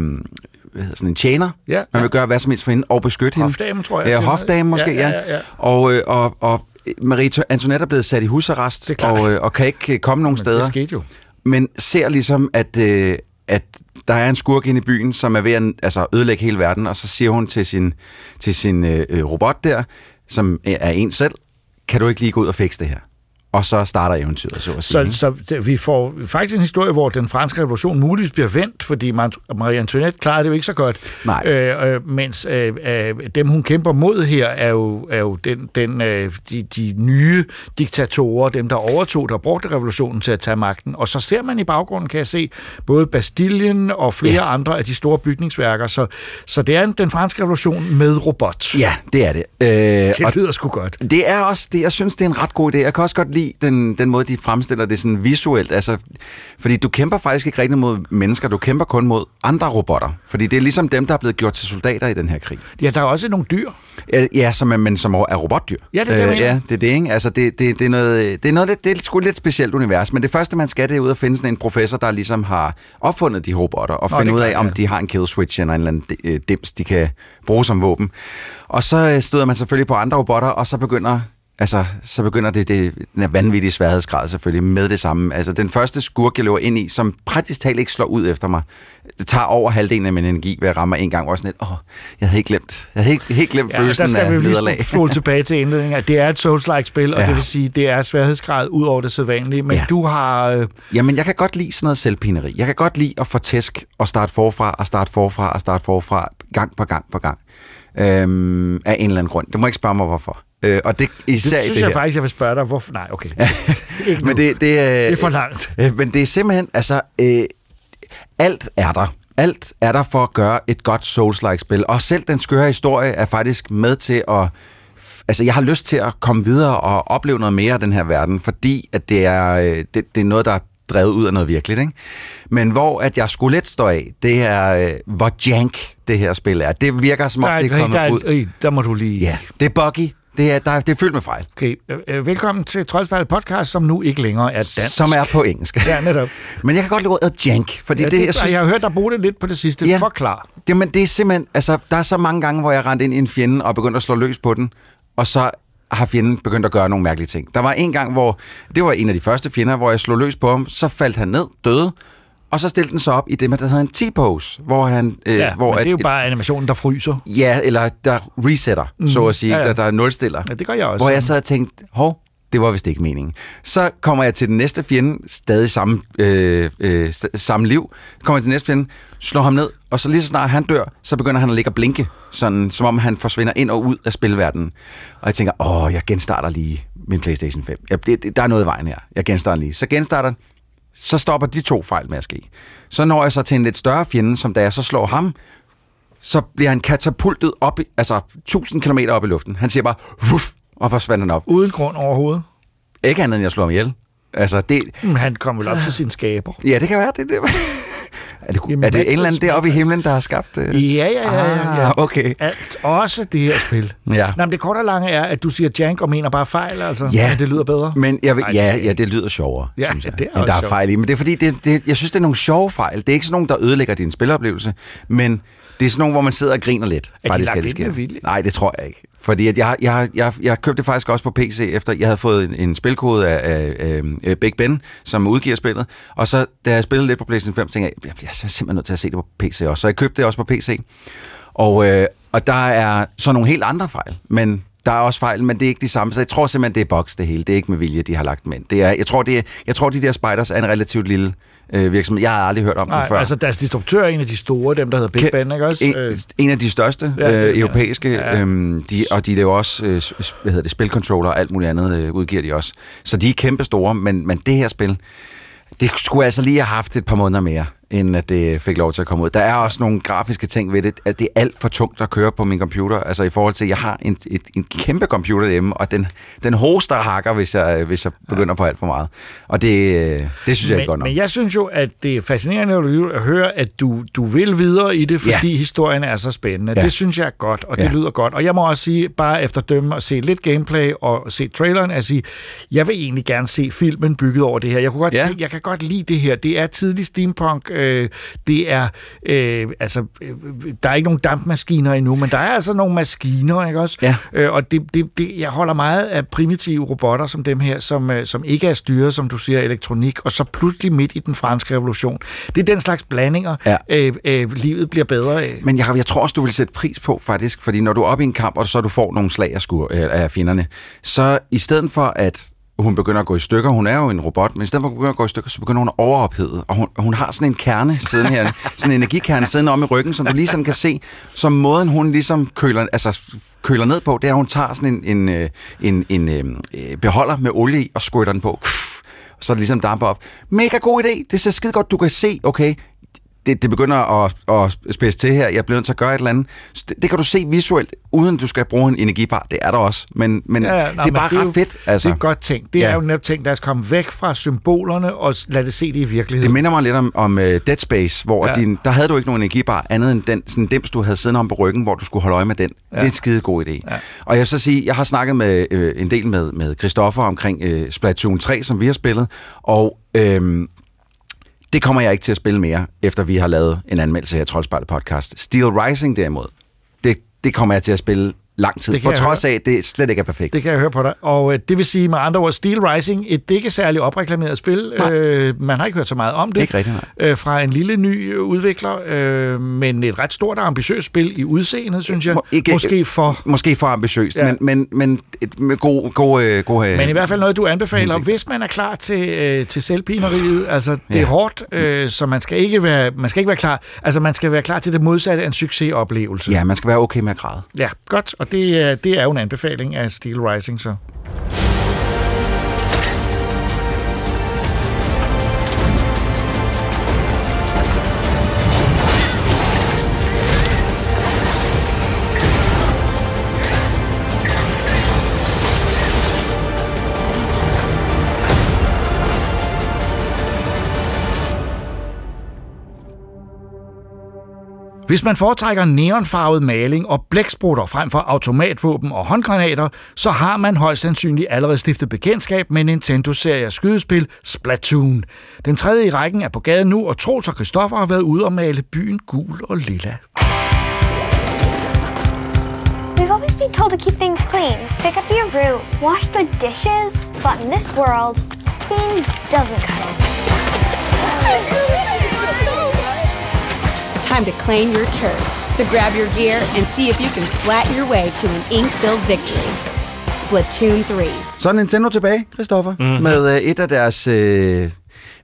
hvad hedder, sådan en tjener. Ja, man vil gøre hvad som helst for hende og beskytte hende. Hofdame, tror jeg. Ja, hofdame måske, ja. ja, ja, ja. Og, øh, og, og Marie Antoinette er blevet sat i husarrest og, øh, og kan ikke komme nogen Men steder. det skete jo. Men ser ligesom, at, øh, at der er en skurk inde i byen, som er ved at altså, ødelægge hele verden, og så siger hun til sin, til sin øh, øh robot der, som er en selv, kan du ikke lige gå ud og fikse det her? Og så starter eventyret, så at sige. Så, så vi får faktisk en historie, hvor den franske revolution muligvis bliver vendt, fordi Marie Antoinette klarede det jo ikke så godt. Nej. Øh, øh, mens øh, øh, dem, hun kæmper mod her, er jo, er jo den, den, øh, de, de nye diktatorer, dem, der overtog, der brugte revolutionen til at tage magten. Og så ser man i baggrunden, kan jeg se, både Bastillen og flere ja. andre af de store bygningsværker. Så, så det er den franske revolution med robot. Ja, det er det. Øh, det lyder sgu godt. Det er også det, jeg synes, det er en ret god idé. Jeg kan også godt lide den, den måde, de fremstiller det sådan visuelt. Altså, fordi du kæmper faktisk ikke rigtig mod mennesker, du kæmper kun mod andre robotter. Fordi det er ligesom dem, der er blevet gjort til soldater i den her krig. Ja, der er også nogle dyr. Ja, ja som er, men som er robotdyr. Ja, det er det, øh, Ja, det er det, ikke? Altså, det, det, det, er noget, det er noget, det er sgu lidt specielt univers, men det første, man skal, det er ud at finde sådan en professor, der ligesom har opfundet de robotter, og Nå, finde ud af, klart, om ja. de har en kill switch eller en eller anden øh, dims, de kan bruge som våben. Og så øh, støder man selvfølgelig på andre robotter, og så begynder Altså, så begynder det, det den er vanvittige sværhedsgrad selvfølgelig med det samme. Altså, den første skurk, jeg løber ind i, som praktisk talt ikke slår ud efter mig, det tager over halvdelen af min energi ved at ramme en gang, jeg sådan lidt, åh, jeg havde helt glemt, jeg havde helt, helt glemt Ja, følelsen der skal af vi lige nederlag. spole tilbage til indledningen, at det er et Souls-like spil, og Ja. det vil sige, det er sværhedsgrad ud over det sædvanlige, men Ja. du har... Øh, Jamen, jeg kan godt lide sådan noget selvpineri. Jeg kan godt lide at få tæsk og starte forfra og starte forfra og starte forfra gang på gang på gang. Øhm, af en eller anden grund. Det må ikke spørge mig, hvorfor. Øh, og det det især i synes det jeg her. faktisk, jeg vil spørge dig, hvorfor... Nej, okay. Men det, det, er, Det er for langt. Øh, men det er simpelthen, altså, øh, alt er der. Alt er der for at gøre et godt Souls-like spil. Og selv den skøre historie er faktisk med til at... Altså, jeg har lyst til at komme videre og opleve noget mere af den her verden, fordi at det er, øh, det, det er noget, der er drevet ud af noget virkeligt. Ikke? Men hvor at jeg skulle let stå af, det er, øh, hvor jank det her spil er. Det virker som om, Der, det er er, kommet der, ud. er, øh, der må du lige... Ja, det er buggy. Det er, der, det er fyldt med fejl. Okay, øh, velkommen til Troldspejlet podcast, som nu ikke længere er dansk. Som er på engelsk. Ja, netop. Men jeg kan godt lide ordet jank, fordi ja, det, det, jeg synes, jeg har hørt dig bruge det lidt på det sidste. Ja. Forklar. Jamen, det er simpelthen... Altså, der er så mange gange, hvor jeg rendte ind i en fjende og begyndte at slå løs på den, og så har fjenden begyndt at gøre nogle mærkelige ting. Der var en gang, hvor... Det var en af de første fjender, hvor jeg slog løs på ham, så faldt han ned, døde, og så stillede den sig op i det, der hedder en T-pose, hvor han... Øh, Ja, hvor men det er jo at- bare animationen, der fryser. Ja, eller der resetter, mm, så at sige, Ja, ja. Der, der er nulstiller. Ja, det gør jeg også. Hvor jeg sad og tænkte, hov, det var vist ikke meningen. Så kommer jeg til den næste fjende, stadig samme, øh, øh, samme liv, kommer jeg til den næste fjende, slår ham ned, og så lige så snart han dør, så begynder han at ligge og blinke, sådan, som om han forsvinder ind og ud af spilverdenen. Og jeg tænker, åh, jeg genstarter lige min Playstation 5. Ja, det, det, der er noget i vejen her. Jeg genstarter lige. Så genstarter så stopper de to fejl med at ske. Så når jeg så til en lidt større fjende, som da jeg så slår ham, så bliver han katapultet op, i, altså 1000 km op i luften. Han siger bare, Wuff, og forsvandt han op. Uden grund overhovedet. Ikke andet end jeg slår ham ihjel. Altså, det, han kom vel op til sin skaber. ja, det kan være, det, det. Er det, Jamen, er det en eller anden deroppe i himlen, der har skabt det? Ja, ja, ja, ja, ja. Ah, okay. Alt, også det her spil. Ja. Nå, men det korte og lange er, at du siger jank og mener bare fejl, altså. Ja. At det lyder bedre. Men jeg, vil, Ej, ja, det- ja, det lyder sjovere, Ja, synes jeg. det er men der er sjovt. fejl i. Men det er fordi, det, det, jeg synes, det er nogle sjove fejl. Det er ikke sådan nogle, der ødelægger din spiloplevelse, men det er sådan nogle, hvor man sidder og griner lidt. de faktisk, lagt at det? Nej, det tror jeg ikke. Fordi at jeg, jeg, jeg, jeg købte det faktisk også på PC, efter jeg havde fået en, en spilkode af, af, af, Big Ben, som udgiver spillet. Og så, da jeg spillede lidt på PlayStation 5, tænkte jeg, "Jamen, jeg er simpelthen nødt til at se det på PC også. Så jeg købte det også på PC. Og, øh, og der er så nogle helt andre fejl, men der er også fejl, men det er ikke de samme. Så jeg tror simpelthen, det er boks det hele. Det er ikke med vilje, de har lagt med. Det er, jeg, tror, det er, jeg tror, de der spiders er en relativt lille øh, virksomhed. Jeg har aldrig hørt om Nej, dem før. altså deres distributør er en af de store, dem der hedder Big Ben, ikke også? En, Øh, en af de største Ja, det øh, europæiske, ja. øhm, de, og de laver også øh, hvad hedder det, spilcontroller og alt muligt andet øh, udgiver de også. Så de er kæmpe store, men, men det her spil, det skulle altså lige have haft et par måneder mere, inden at det fik lov til at komme ud. Der er også nogle grafiske ting ved det, at det er alt for tungt at køre på min computer. Altså i forhold til, at jeg har en, et, en kæmpe computer hjemme, og den, den hoster og hakker, hvis jeg, hvis jeg begynder på alt for meget. Og det, det synes jeg ikke men, godt nok. men jeg synes jo, at det er fascinerende at høre, at du, du vil videre i det, fordi Ja. historien er så spændende. Ja. Det synes jeg er godt, og det Ja. lyder godt. Og jeg må også sige, bare efter dømme og se lidt gameplay og se traileren, at sige, jeg vil egentlig gerne se filmen bygget over det her. Jeg, kunne godt Ja. tænke, jeg kan godt lide det her. Det er tidlig steampunk. Øh, det er, øh, altså, øh, der er ikke nogen dampmaskiner endnu, men der er altså nogle maskiner, ikke også? Ja. Øh, og det, det, det, jeg holder meget af primitive robotter som dem her, som, øh, som ikke er styret, som du siger, elektronik, og så pludselig midt i den franske revolution. Det er den slags blandinger, Ja. øh, øh, livet bliver bedre af. Men Jacob, jeg tror også, du vil sætte pris på, faktisk, fordi når du er oppe i en kamp, og så du får nogle slag af, skur, øh, af fjenderne, så i stedet for at hun begynder at gå i stykker, hun er jo en robot, men i stedet for at begynde at gå i stykker, så begynder hun at overophede, og hun, hun har sådan en kerne siden her, sådan en energikerne siden om i ryggen, som du lige sådan kan se, som måden hun ligesom køler, altså køler ned på, det er, at hun tager sådan en, en, øh, en, en, en beholder med olie i og squirter den på. Så er det ligesom damper op. Mega god idé. Det ser skide godt. Du kan se, okay, det, det begynder at, at spidse til her. Jeg bliver nødt til at gøre et eller andet. Så Det, det kan du se visuelt, uden at du skal bruge en energibar. Det er der også. Men, men ja, Ja, det er men bare det er ret jo- fedt. Altså. Det er godt tænkt. Det Ja. er jo netop tænkt, lad os komme væk fra symbolerne og lad det se det i virkeligheden. Det minder mig lidt om, om uh, Dead Space, hvor Ja. din, der havde du ikke nogen energibar, andet end den sådan dims, du havde siddende om på ryggen, hvor du skulle holde øje med den. Ja. Det er en skide god idé. Ja. Og jeg vil så sige, jeg har snakket med øh, en del med, med Christoffer omkring øh, Splatoon 3, som vi har spillet, og øhm, det kommer jeg ikke til at spille mere, efter vi har lavet en anmeldelse her i Troldspejlet podcast. Steel Rising derimod, det, det kommer jeg til at spille lang tid, på trods af, at det slet ikke er perfekt. Det kan jeg høre på dig. Og øh, det vil sige med andre ord, Steel Rising, et ikke særlig opreklameret spil. Øh, man har ikke hørt så meget om det. Ikke rigtigt, Øh, fra en lille ny øh, udvikler, øh, men et ret stort og ambitiøst spil i udseendet, synes jeg. Må- ikke- Måske for... Måske for ambitiøst, Ja. men, men, men et, med god, god, øh, god øh, Men i hvert fald noget, du anbefaler, hensigt. hvis man er klar til, øh, til selvpineriet. Altså, det er Ja. hårdt, øh, så man skal, ikke være, man skal ikke være klar. Altså, man skal være klar til det modsatte af en succesoplevelse. Ja, man skal være okay med at græde. Ja, godt. Og det, det er jo en anbefaling af Steel Rising, så. Hvis man foretrækker neonfarvet maling og blæksprutter frem for automatvåben og håndgranater, så har man højst sandsynligt allerede stiftet bekendtskab med Nintendo-serie skydespil Splatoon. Den tredje i rækken er på gaden nu, og Troels og Christoffer har været ude og male byen gul og lilla. We've always been told to keep things clean. Pick up your root, wash the dishes, but in this world, clean doesn't cut it. Time to claim your turn. So grab your gear and see if you can splat your way to an ink-filled victory. Splatoon 3. Så er Nintendo tilbage, Christoffer, mm-hmm. med øh, et af deres, øh,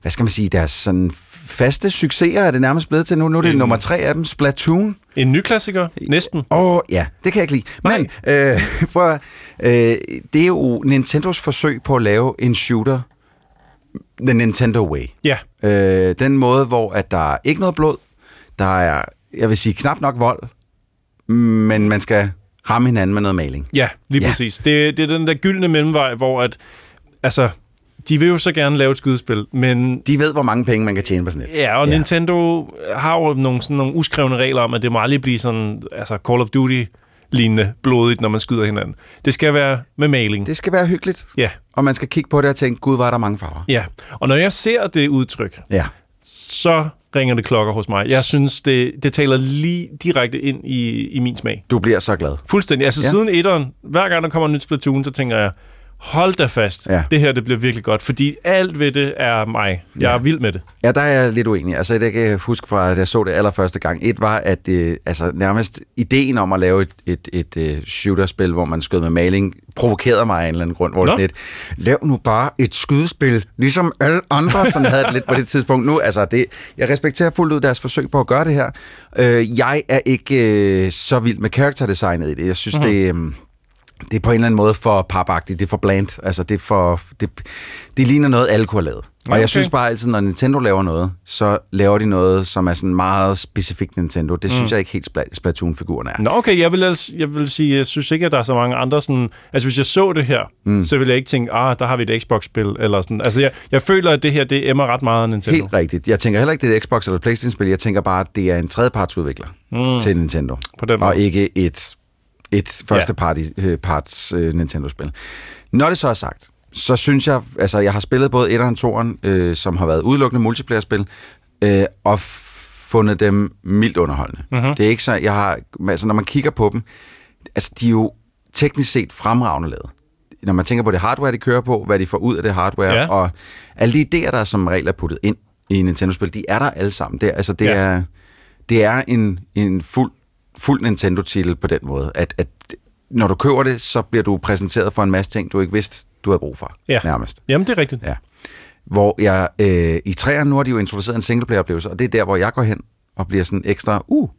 hvad skal man sige, deres sådan faste succeser er det nærmest blevet til nu. Nu er det Mm. nummer tre af dem, Splatoon. En ny klassiker, næsten. Åh, oh, ja, det kan jeg ikke lide. Men øh, prøv at, øh, det er jo Nintendos forsøg på at lave en shooter the Nintendo way. Ja. Øh, den måde, hvor at der er ikke noget blod, der er, jeg vil sige, knap nok vold, men man skal ramme hinanden med noget maling. Ja, lige Ja. præcis. Det, det er den der gyldne mellemvej, hvor at, altså, de vil jo så gerne lave et skydespil, men... De ved, hvor mange penge man kan tjene på sådan et. Ja, og ja. Nintendo har jo nogle, sådan nogle uskrevne regler om, at det må aldrig blive sådan altså Call of Duty lignende blodigt, når man skyder hinanden. Det skal være med maling. Det skal være hyggeligt. Ja. Og man skal kigge på det og tænke, gud, var der mange farver. Ja, og når jeg ser det udtryk, ja. Så ringer det klokker hos mig. Jeg synes, det, det taler lige direkte ind i, i min smag. Du bliver så glad. Fuldstændig. Altså Ja. siden etteren, hver gang der kommer en nyt Splatoon, så tænker jeg, hold da fast, Ja. det her det bliver virkelig godt, fordi alt ved det er mig. Jeg Ja. er vild med det. Ja, der er jeg lidt uenig. Altså, det kan jeg huske fra, at jeg så det allerførste gang. Et var, at øh, altså, nærmest ideen om at lave et, et, et, et shooterspil, hvor man skød med maling, provokerede mig af en eller anden grund. Hvor det lidt, lav nu bare et skydespil, ligesom alle andre, som havde det lidt på det tidspunkt. Nu, altså, det, jeg respekterer fuldt ud deres forsøg på at gøre det her. Øh, jeg er ikke øh, så vild med character designet i det. Jeg synes, Mhm. mm-hmm. det... Øh, det er på en eller anden måde for papagtigt, det er for bland, altså det er for, det, det ligner noget, alle kunne have lavet. Og jeg synes bare altid, når Nintendo laver noget, så laver de noget, som er sådan meget specifikt Nintendo. Det synes Mm. jeg ikke helt Spla- Splatoon-figuren er. Nå, okay, jeg vil, altså, jeg vil sige, jeg synes ikke, at der er så mange andre sådan... Altså, hvis jeg så det her, Mm. så ville jeg ikke tænke, ah, der har vi et Xbox-spil, eller sådan. Altså, jeg, jeg føler, at det her, det emmer ret meget af Nintendo. Helt rigtigt. Jeg tænker heller ikke, det er et Xbox eller Playstation-spil. Jeg tænker bare, at det er en tredjepartsudvikler Mm. til Nintendo. På den og måde. ikke et, et første party, øh, parts øh, Nintendo-spil. Når det så er sagt, så synes jeg, altså jeg har spillet både 1'eren og 2'eren, øh, som har været udelukkende multiplayer-spil, øh, og fundet dem mildt underholdende. Mhm. Det er ikke så, jeg har, altså når man kigger på dem, altså de er jo teknisk set fremragende lavet. Når man tænker på det hardware, de kører på, hvad de får ud af det hardware, Ja. og alle de idéer, der er som regel er puttet ind i Nintendo-spil, de er der alle sammen. Det, er- altså, det, Ja. er, det er en, en fuld, fuld Nintendo-titel på den måde, at, at når du køber det, så bliver du præsenteret for en masse ting, du ikke vidste, du havde brug for, Ja. nærmest. Jamen, det er rigtigt. Ja. Hvor jeg, øh, i træerne nu har de jo introduceret en singleplayer-oplevelse, og det er der, hvor jeg går hen og bliver sådan ekstra, uh,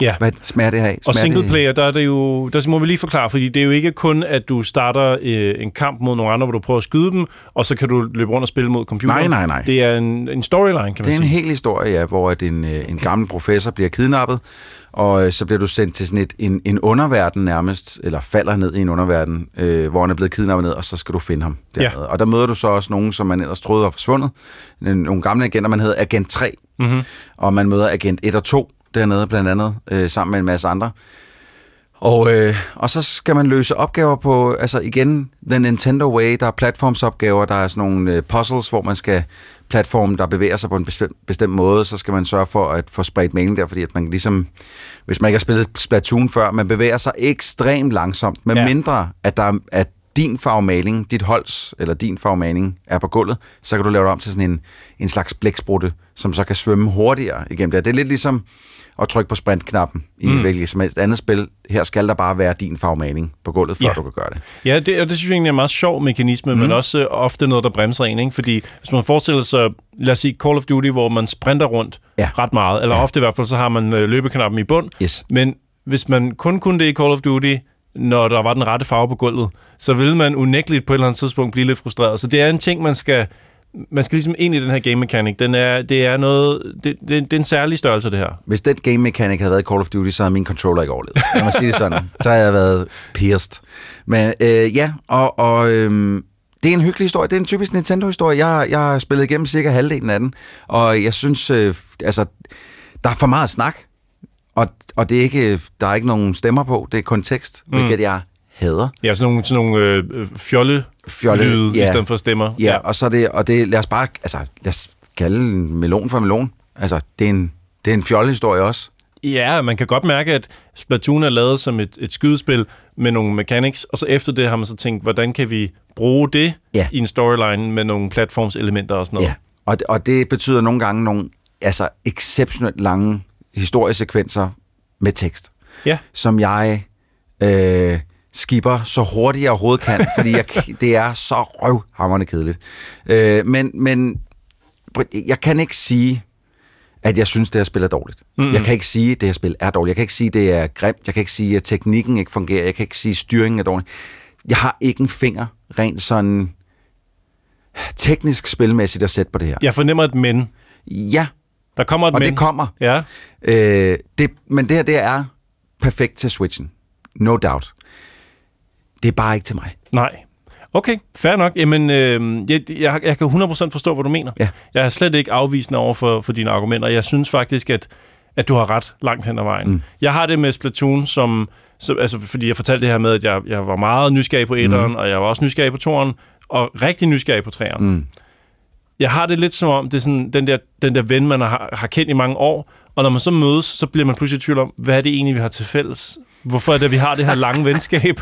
Ja. hvad smager det her af? Og Smager single det- player, der er det jo, der må vi lige forklare, fordi det er jo ikke kun, at du starter øh, en kamp mod nogle andre, hvor du prøver at skyde dem, og så kan du løbe rundt og spille mod computeren. Nej, nej, nej. Det er en, en storyline, kan man Det er en sige. hel historie, ja, hvor at en, øh, en gammel professor bliver kidnappet, og øh, så bliver du sendt til sådan et, en, en underverden nærmest, eller falder ned i en underverden, øh, hvor han er blevet kidnappet ned, og så skal du finde ham dernede. Ja. Og der møder du så også nogen, som man ellers troede var forsvundet. Nogle gamle agenter, man hedder Agent 3, Mhm. og man møder Agent 1 og 2 dernede blandt andet, øh, sammen med en masse andre. Og, øh, og så skal man løse opgaver på, altså igen, the Nintendo way, der er platformsopgaver, der er sådan nogle øh, puzzles, hvor man skal platform, der bevæger sig på en bestemt, bestemt måde, så skal man sørge for at få spredt mailing der, fordi at man ligesom, hvis man ikke har spillet Splatoon før, man bevæger sig ekstremt langsomt, med Ja. ja. mindre at, der er, at din farvemaling, dit holds, eller din farvemaling er på gulvet, så kan du lave det om til sådan en, en slags blæksprutte, som så kan svømme hurtigere igennem det. Det er lidt ligesom at trykke på sprintknappen i Mm. et hvilket som helst andet spil. Her skal der bare være din farvemaling på gulvet, før ja. du kan gøre det. Ja, det, og det synes jeg egentlig er en meget sjov mekanisme, mm. men også øh, ofte noget, der bremser en. Ikke? Fordi hvis man forestiller sig, lad os sige Call of Duty, hvor man sprinter rundt Ja. ret meget, eller ja. ofte i hvert fald, så har man øh, løbeknappen i bund. Yes. Men hvis man kun kunne det i Call of Duty, når der var den rette farve på gulvet, så ville man unægteligt på et eller andet tidspunkt blive lidt frustreret. Så det er en ting, man skal man skal ligesom ind i den her game mechanic. Den er, det er noget, det, det, det er en særlig størrelse, det her. Hvis den game mechanic havde været i Call of Duty, så havde min controller ikke overlevet. Lad mig sige det sådan. Så havde jeg været pierced. Men øh, ja, og, og øh, det er en hyggelig historie. Det er en typisk Nintendo-historie. Jeg, jeg har spillet igennem cirka halvdelen af den, og jeg synes, øh, altså, der er for meget snak, og, og det er ikke, der er ikke nogen stemmer på, det er kun tekst, mm. hvilket jeg hader. Ja, sådan nogle, sådan nogle øh, fjolle, Fjolle, lyde ja. i stedet for stemmer. Ja, og så det, og det, lad os bare, altså, lad os kalde en melon for melon. Altså, det er en, det er en fjollehistorie også. Ja, man kan godt mærke, at Splatoon er lavet som et, et skydespil med nogle mechanics, og så efter det har man så tænkt, hvordan kan vi bruge det Ja. i en storyline med nogle platformselementer og sådan noget. Ja, og det, og det betyder nogle gange nogle altså, exceptionelt lange historiesekvenser med tekst, Ja. som jeg øh, skipper så hurtigt jeg overhovedet kan, fordi jeg, det er så røvhammerende kedeligt. Øh, men, men jeg kan ikke sige, at jeg synes, det her spil er dårligt. Mhm. Mm-hmm. Jeg kan ikke sige, at det her spil er dårligt. Jeg kan ikke sige, at det er grimt. Jeg kan ikke sige, at teknikken ikke fungerer. Jeg kan ikke sige, at styringen er dårlig. Jeg har ikke en finger rent sådan teknisk spilmæssigt at sætte på det her. Jeg fornemmer et men. Ja. Der kommer et og men. det kommer. Ja. Øh, det, men det her, det er perfekt til Switchen. No doubt. Det er bare ikke til mig. Nej. Okay, fair nok. Jamen, øh, jeg, jeg, jeg kan 100% forstå, hvad du mener. Ja. Jeg er slet ikke afvisende over for, for dine argumenter. Jeg synes faktisk, at, at du har ret langt hen ad vejen. Mm. Jeg har det med Splatoon, som, så, altså, fordi jeg fortalte det her med, at jeg, jeg var meget nysgerrig på etteren, mm. og jeg var også nysgerrig på toeren, og rigtig nysgerrig på treeren. Mm. Jeg har det lidt som om, det er sådan, den, der, den der ven, man har, har kendt i mange år, og når man så mødes, så bliver man pludselig i tvivl om, hvad er det egentlig, vi har til fælles? Hvorfor er det, vi har det her lange venskab?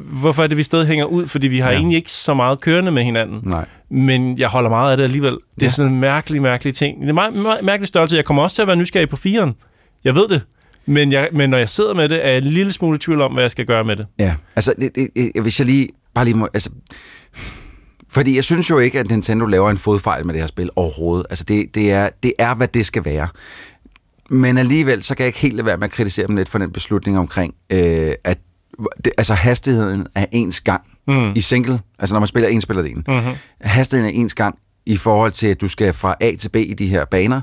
Hvorfor er det, vi stadig hænger ud? Fordi vi har ja. egentlig ikke så meget kørende med hinanden. Nej. Men jeg holder meget af det alligevel. Det er Ja. sådan en mærkelig, mærkelig ting. Det er en meget, meget mærkelig størrelse. Jeg kommer også til at være nysgerrig på firen. Jeg ved det. Men, jeg, men når jeg sidder med det, er jeg en lille smule i tvivl om, hvad jeg skal gøre med det. Ja, altså, det, det, hvis jeg lige, bare lige må, altså, fordi jeg synes jo ikke, at Nintendo laver en fodfejl med det her spil overhovedet. Altså, det, det, er, det er, hvad det skal være. Men alligevel, så kan jeg ikke helt lade være med at kritisere dem lidt for den beslutning omkring, øh, at det, altså hastigheden er ens gang Mm. i single, altså når man spiller en spiller det en. Mhm. Hastigheden er ens gang i forhold til, at du skal fra A til B i de her baner,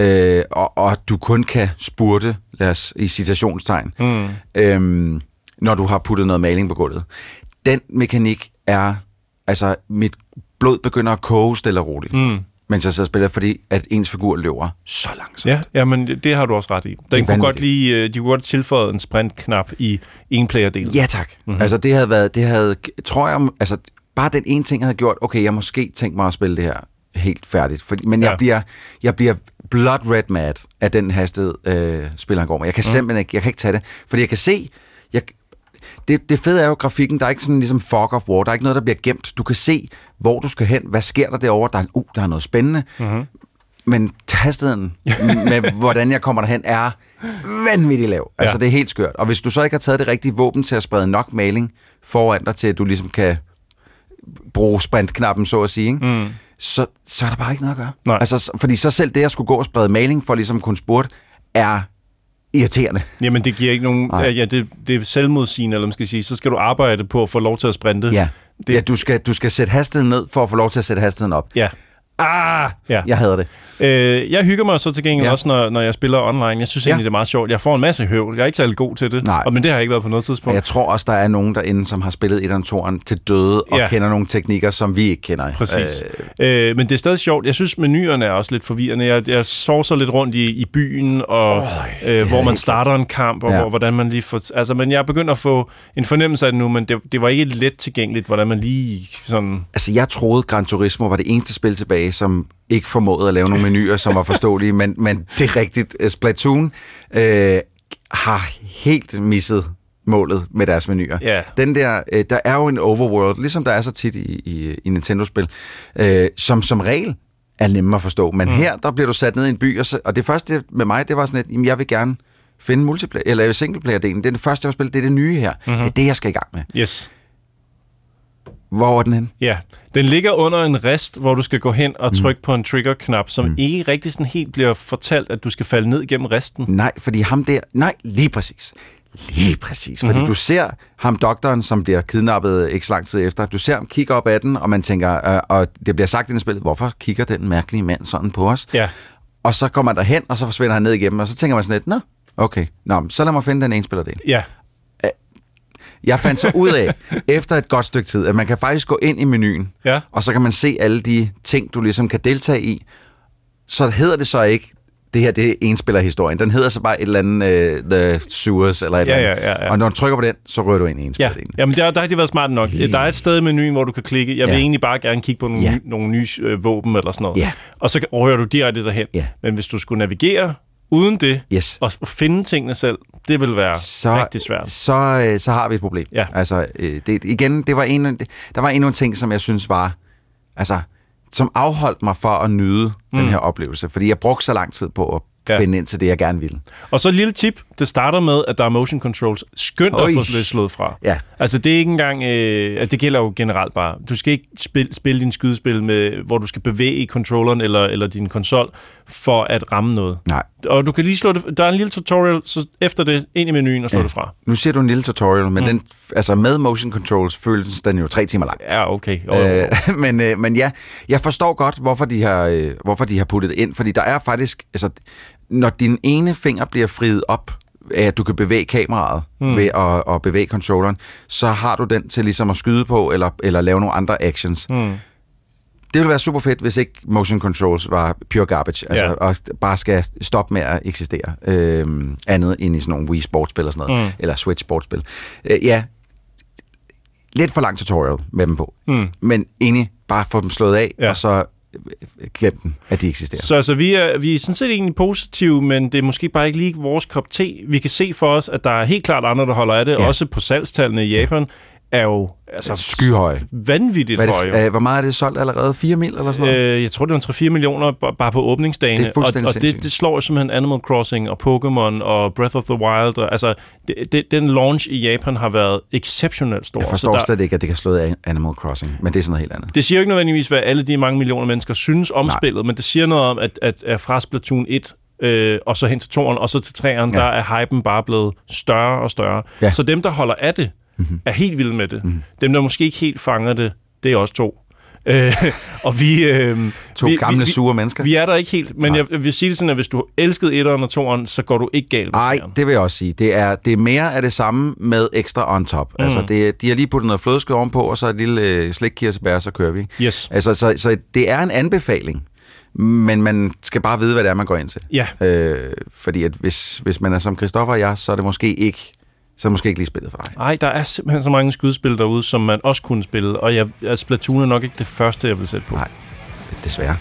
øh, og, og du kun kan spurte, lad os i citationstegn, Mm. øhm, når du har puttet noget maling på gulvet. Den mekanik er, altså mit blod begynder at koge stille og roligt, Mm. Mens jeg sidder og spiller, fordi at ens figur løber så langsomt. Ja, ja, men det har du også ret i. Den kunne godt lige, øh, de kunne godt tilføje en sprintknap i en player del Ja tak. Mm-hmm. Altså det havde været, det havde, tror jeg, altså bare den ene ting havde gjort, okay, jeg måske tænkt mig at spille det her helt færdigt. Fordi, men. Ja. jeg, bliver, jeg bliver blood red mad af den hastighed, øh, spilleren går med. Jeg kan Mm. simpelthen ikke, jeg kan ikke tage det. Fordi jeg kan se, jeg, det, det fede er jo grafikken, der er ikke sådan ligesom fog of war, der er ikke noget, der bliver gemt. Du kan se, hvor du skal hen, hvad sker der derovre, der er, en, uh, der er noget spændende. Mm-hmm. Men hastigheden med, hvordan jeg kommer derhen, er vanvittigt lav. Altså, Ja. det er helt skørt. Og hvis du så ikke har taget det rigtige våben til at sprede nok maling foran dig, til at du ligesom kan bruge sprintknappen, så at sige, ikke? Mm. Så, så er der bare ikke noget at gøre. Nej. Altså, så- fordi så selv det, at skulle gå og sprede maling for ligesom at kunne spurte, er irriterende. Jamen, det giver ikke nogen... Nej. Ja, det, det er selvmodsigende, eller man skal sige. Så skal du arbejde på at få lov til at sprinte. Ja, det... ja du, skal, du skal sætte hastigheden ned, for at få lov til at sætte hastigheden op. Ja. Ah, Ja. jeg hader det. Øh, jeg hygger mig så til gengæld ja. Ja. også, når, når jeg spiller online. Jeg synes Ja. egentlig, det er meget sjovt. Jeg får en masse høvl. Jeg er ikke særlig god til det. Nej. Og, men det har jeg ikke været på noget Og tidspunkt. jeg tror også, der er nogen derinde, som har spillet et toeren til døde, og Ja. kender nogle teknikker, som vi ikke kender. Præcis. Øh, Øh, men det er stadig sjovt. Jeg synes, menuerne er også lidt forvirrende. Jeg, jeg sover lidt rundt i, i byen, og oh, øh, hvor man ikke starter en kamp, og Ja. ja. hvor, hvordan man lige får... Altså, men jeg er begyndt at få en fornemmelse af det nu, men det, det var ikke let tilgængeligt, hvordan man lige sådan... Altså, jeg troede, Gran Turismo var det eneste spil tilbage, som ikke formåede at lave nogle menuer, som var forståelige, men, men det er rigtigt. Splatoon øh, har helt misset målet med deres menuer. Ja. Den der, øh, der er jo en overworld, ligesom der er så tit i, i, i Nintendo-spil, øh, som som regel er nemmere at forstå. Men mm. her, der bliver du sat ned i en by, og, så, og det første med mig, det var sådan, at jamen, jeg vil gerne finde multiplayer, eller singleplayer-delen. Det er det første, jeg har spillet, det er det nye her. Mhm. Mm-hmm. Det er det, jeg skal i gang med. Yes. Hvor er den hen? Ja, den ligger under en rest, hvor du skal gå hen og trykke mm. på en trigger-knap, som mm. ikke rigtig sådan helt bliver fortalt, at du skal falde ned gennem resten. Nej, fordi ham der... Nej, lige præcis. Lige præcis. Fordi Mhm. mm-hmm. du ser ham, doktoren, som bliver kidnappet ikke så lang tid efter. Du ser ham kigge op ad den, og man tænker... Øh, og det bliver sagt i spillet, hvorfor kigger den mærkelige mand sådan på os? Ja. Og så kommer man derhen, og så forsvinder han ned igennem, og så tænker man sådan lidt, nå, okay, nå, så lad mig finde den ene spillerdel. Ja. Jeg fandt så ud af, efter et godt stykke tid, at man kan faktisk gå ind i menuen, Ja. og så kan man se alle de ting, du ligesom kan deltage i. Så hedder det så ikke, det her det er enspillerhistorien. Den hedder så bare et eller andet uh, The Sewers eller et Ja, eller andet. ja, ja, ja. Og når du trykker på den, så rører du ind i Ja, enspillerdelen. Jamen der, der har de været smart nok. Der er et sted i menuen, hvor du kan klikke. Jeg vil Ja. egentlig bare gerne kigge på nogle, Ja. nye, nogle nye øh, våben eller sådan noget. Ja. Og så rører du direkte derhen. Ja. Men hvis du skulle navigere uden det, Yes. og finde tingene selv, det vil være så, rigtig svært. Så, øh, så har vi et problem. Ja. Altså, øh, det, igen, det var en, der var endnu en ting, som jeg synes var, altså, som afholdt mig for at nyde mm. den her oplevelse. Fordi jeg brugte så lang tid på at Ja. finde ind til det, jeg gerne ville. Og så et lille tip. Det starter med, at der er motion controls. Skønt Oj. at få det slået fra. Ja. Altså, det er ikke engang... Øh, det gælder jo generelt bare. Du skal ikke spille, spille din skydespil, med, hvor du skal bevæge controlleren eller, eller din konsol for at ramme noget. Nej. Og du kan lige slå det... Der er en lille tutorial, så efter det ind i menuen og slå ja. det fra. Nu ser du en lille tutorial, men mm. den, altså med motion controls føles den jo tre timer lang. Ja, okay. Jo. Øh, men, øh, men ja, jeg forstår godt, hvorfor de, har, øh, hvorfor de har puttet det ind, fordi der er faktisk, altså, når din ene finger bliver friet op at du kan bevæge kameraet Mm. ved at, at bevæge controlleren, så har du den til ligesom at skyde på, eller, eller lave nogle andre actions. Mm. Det ville være super fedt, hvis ikke motion controls var pure garbage, altså Ja. og bare skal stoppe med at eksistere. Øhm, andet end i sådan nogle Wii sportsspil og sådan noget, Mm. eller Switch sportsspil. Øh, ja, lidt for lang tutorial med dem på. Mm. Men enig, bare få dem slået af, ja. og så øh, glem dem, at de eksisterer. Så altså, vi, er, vi er sådan set egentlig positive, men det er måske bare ikke lige vores kop te. Vi kan se for os, at der er helt klart andre, der holder af det. Ja. Også på salgstallene i Japan er jo altså, Skyhøje. vanvittigt Hvad det, øh, hvor meget er det solgt allerede? 4 mil eller sådan noget? Øh, jeg tror, det var 3-4 millioner bare på åbningsdagen. Det er fuldstændig og, og det, sindssygt. det slår simpelthen Animal Crossing og Pokémon og Breath of the Wild. Og, altså, det, det, den launch i Japan har været exceptionelt stor. Jeg Så forstår der, slet ikke, at det kan slå Animal Crossing, men det er sådan noget helt andet. det siger jo ikke nødvendigvis, hvad alle de mange millioner mennesker synes om Nej. spillet, men det siger noget om, at, at, at fra Splatoon 1 øh, og så hen til 2'eren, og så til 3'eren, ja. Ja. der er hypen bare blevet større og større. Ja. Så dem, der holder af det, mm-hmm. er helt vilde med det. Mm-hmm. Dem, der måske ikke helt fanger det, det er også to. Øh, og vi... Øh, To vi, gamle, vi, sure mennesker. Vi er der ikke helt, men Nej. jeg vil sige det sådan, at hvis du elskede etteren og toeren, så går du ikke galt med Nej, det vil jeg også sige. Det er, det er mere af det samme med ekstra on top. Mm. Altså, det, de har lige puttet noget flødeskud ovenpå, og så et lille øh, slikkirsebær, så kører vi. Yes. Altså, så, så det er en anbefaling, men man skal bare vide, hvad det er, man går ind til. Ja. Øh, fordi at hvis, hvis man er som Christoffer og jeg, så er det måske ikke, så måske ikke lige spillet for dig. Nej, der er simpelthen så mange skydespil derude, som man også kunne spille, og jeg, Splatoon er nok ikke det første, jeg vil sætte på. Nej, desværre.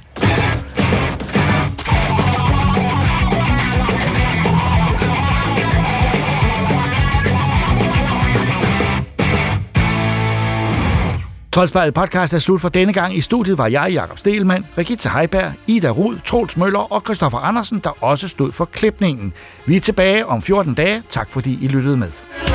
Troldspejlet podcast er slut for denne gang. I studiet var jeg, Jakob Stelmann, Rikita Heiberg, Ida Rud, Troels Møller og Christoffer Andersen, der også stod for klipningen. Vi er tilbage om 14 dage. Tak fordi I lyttede med.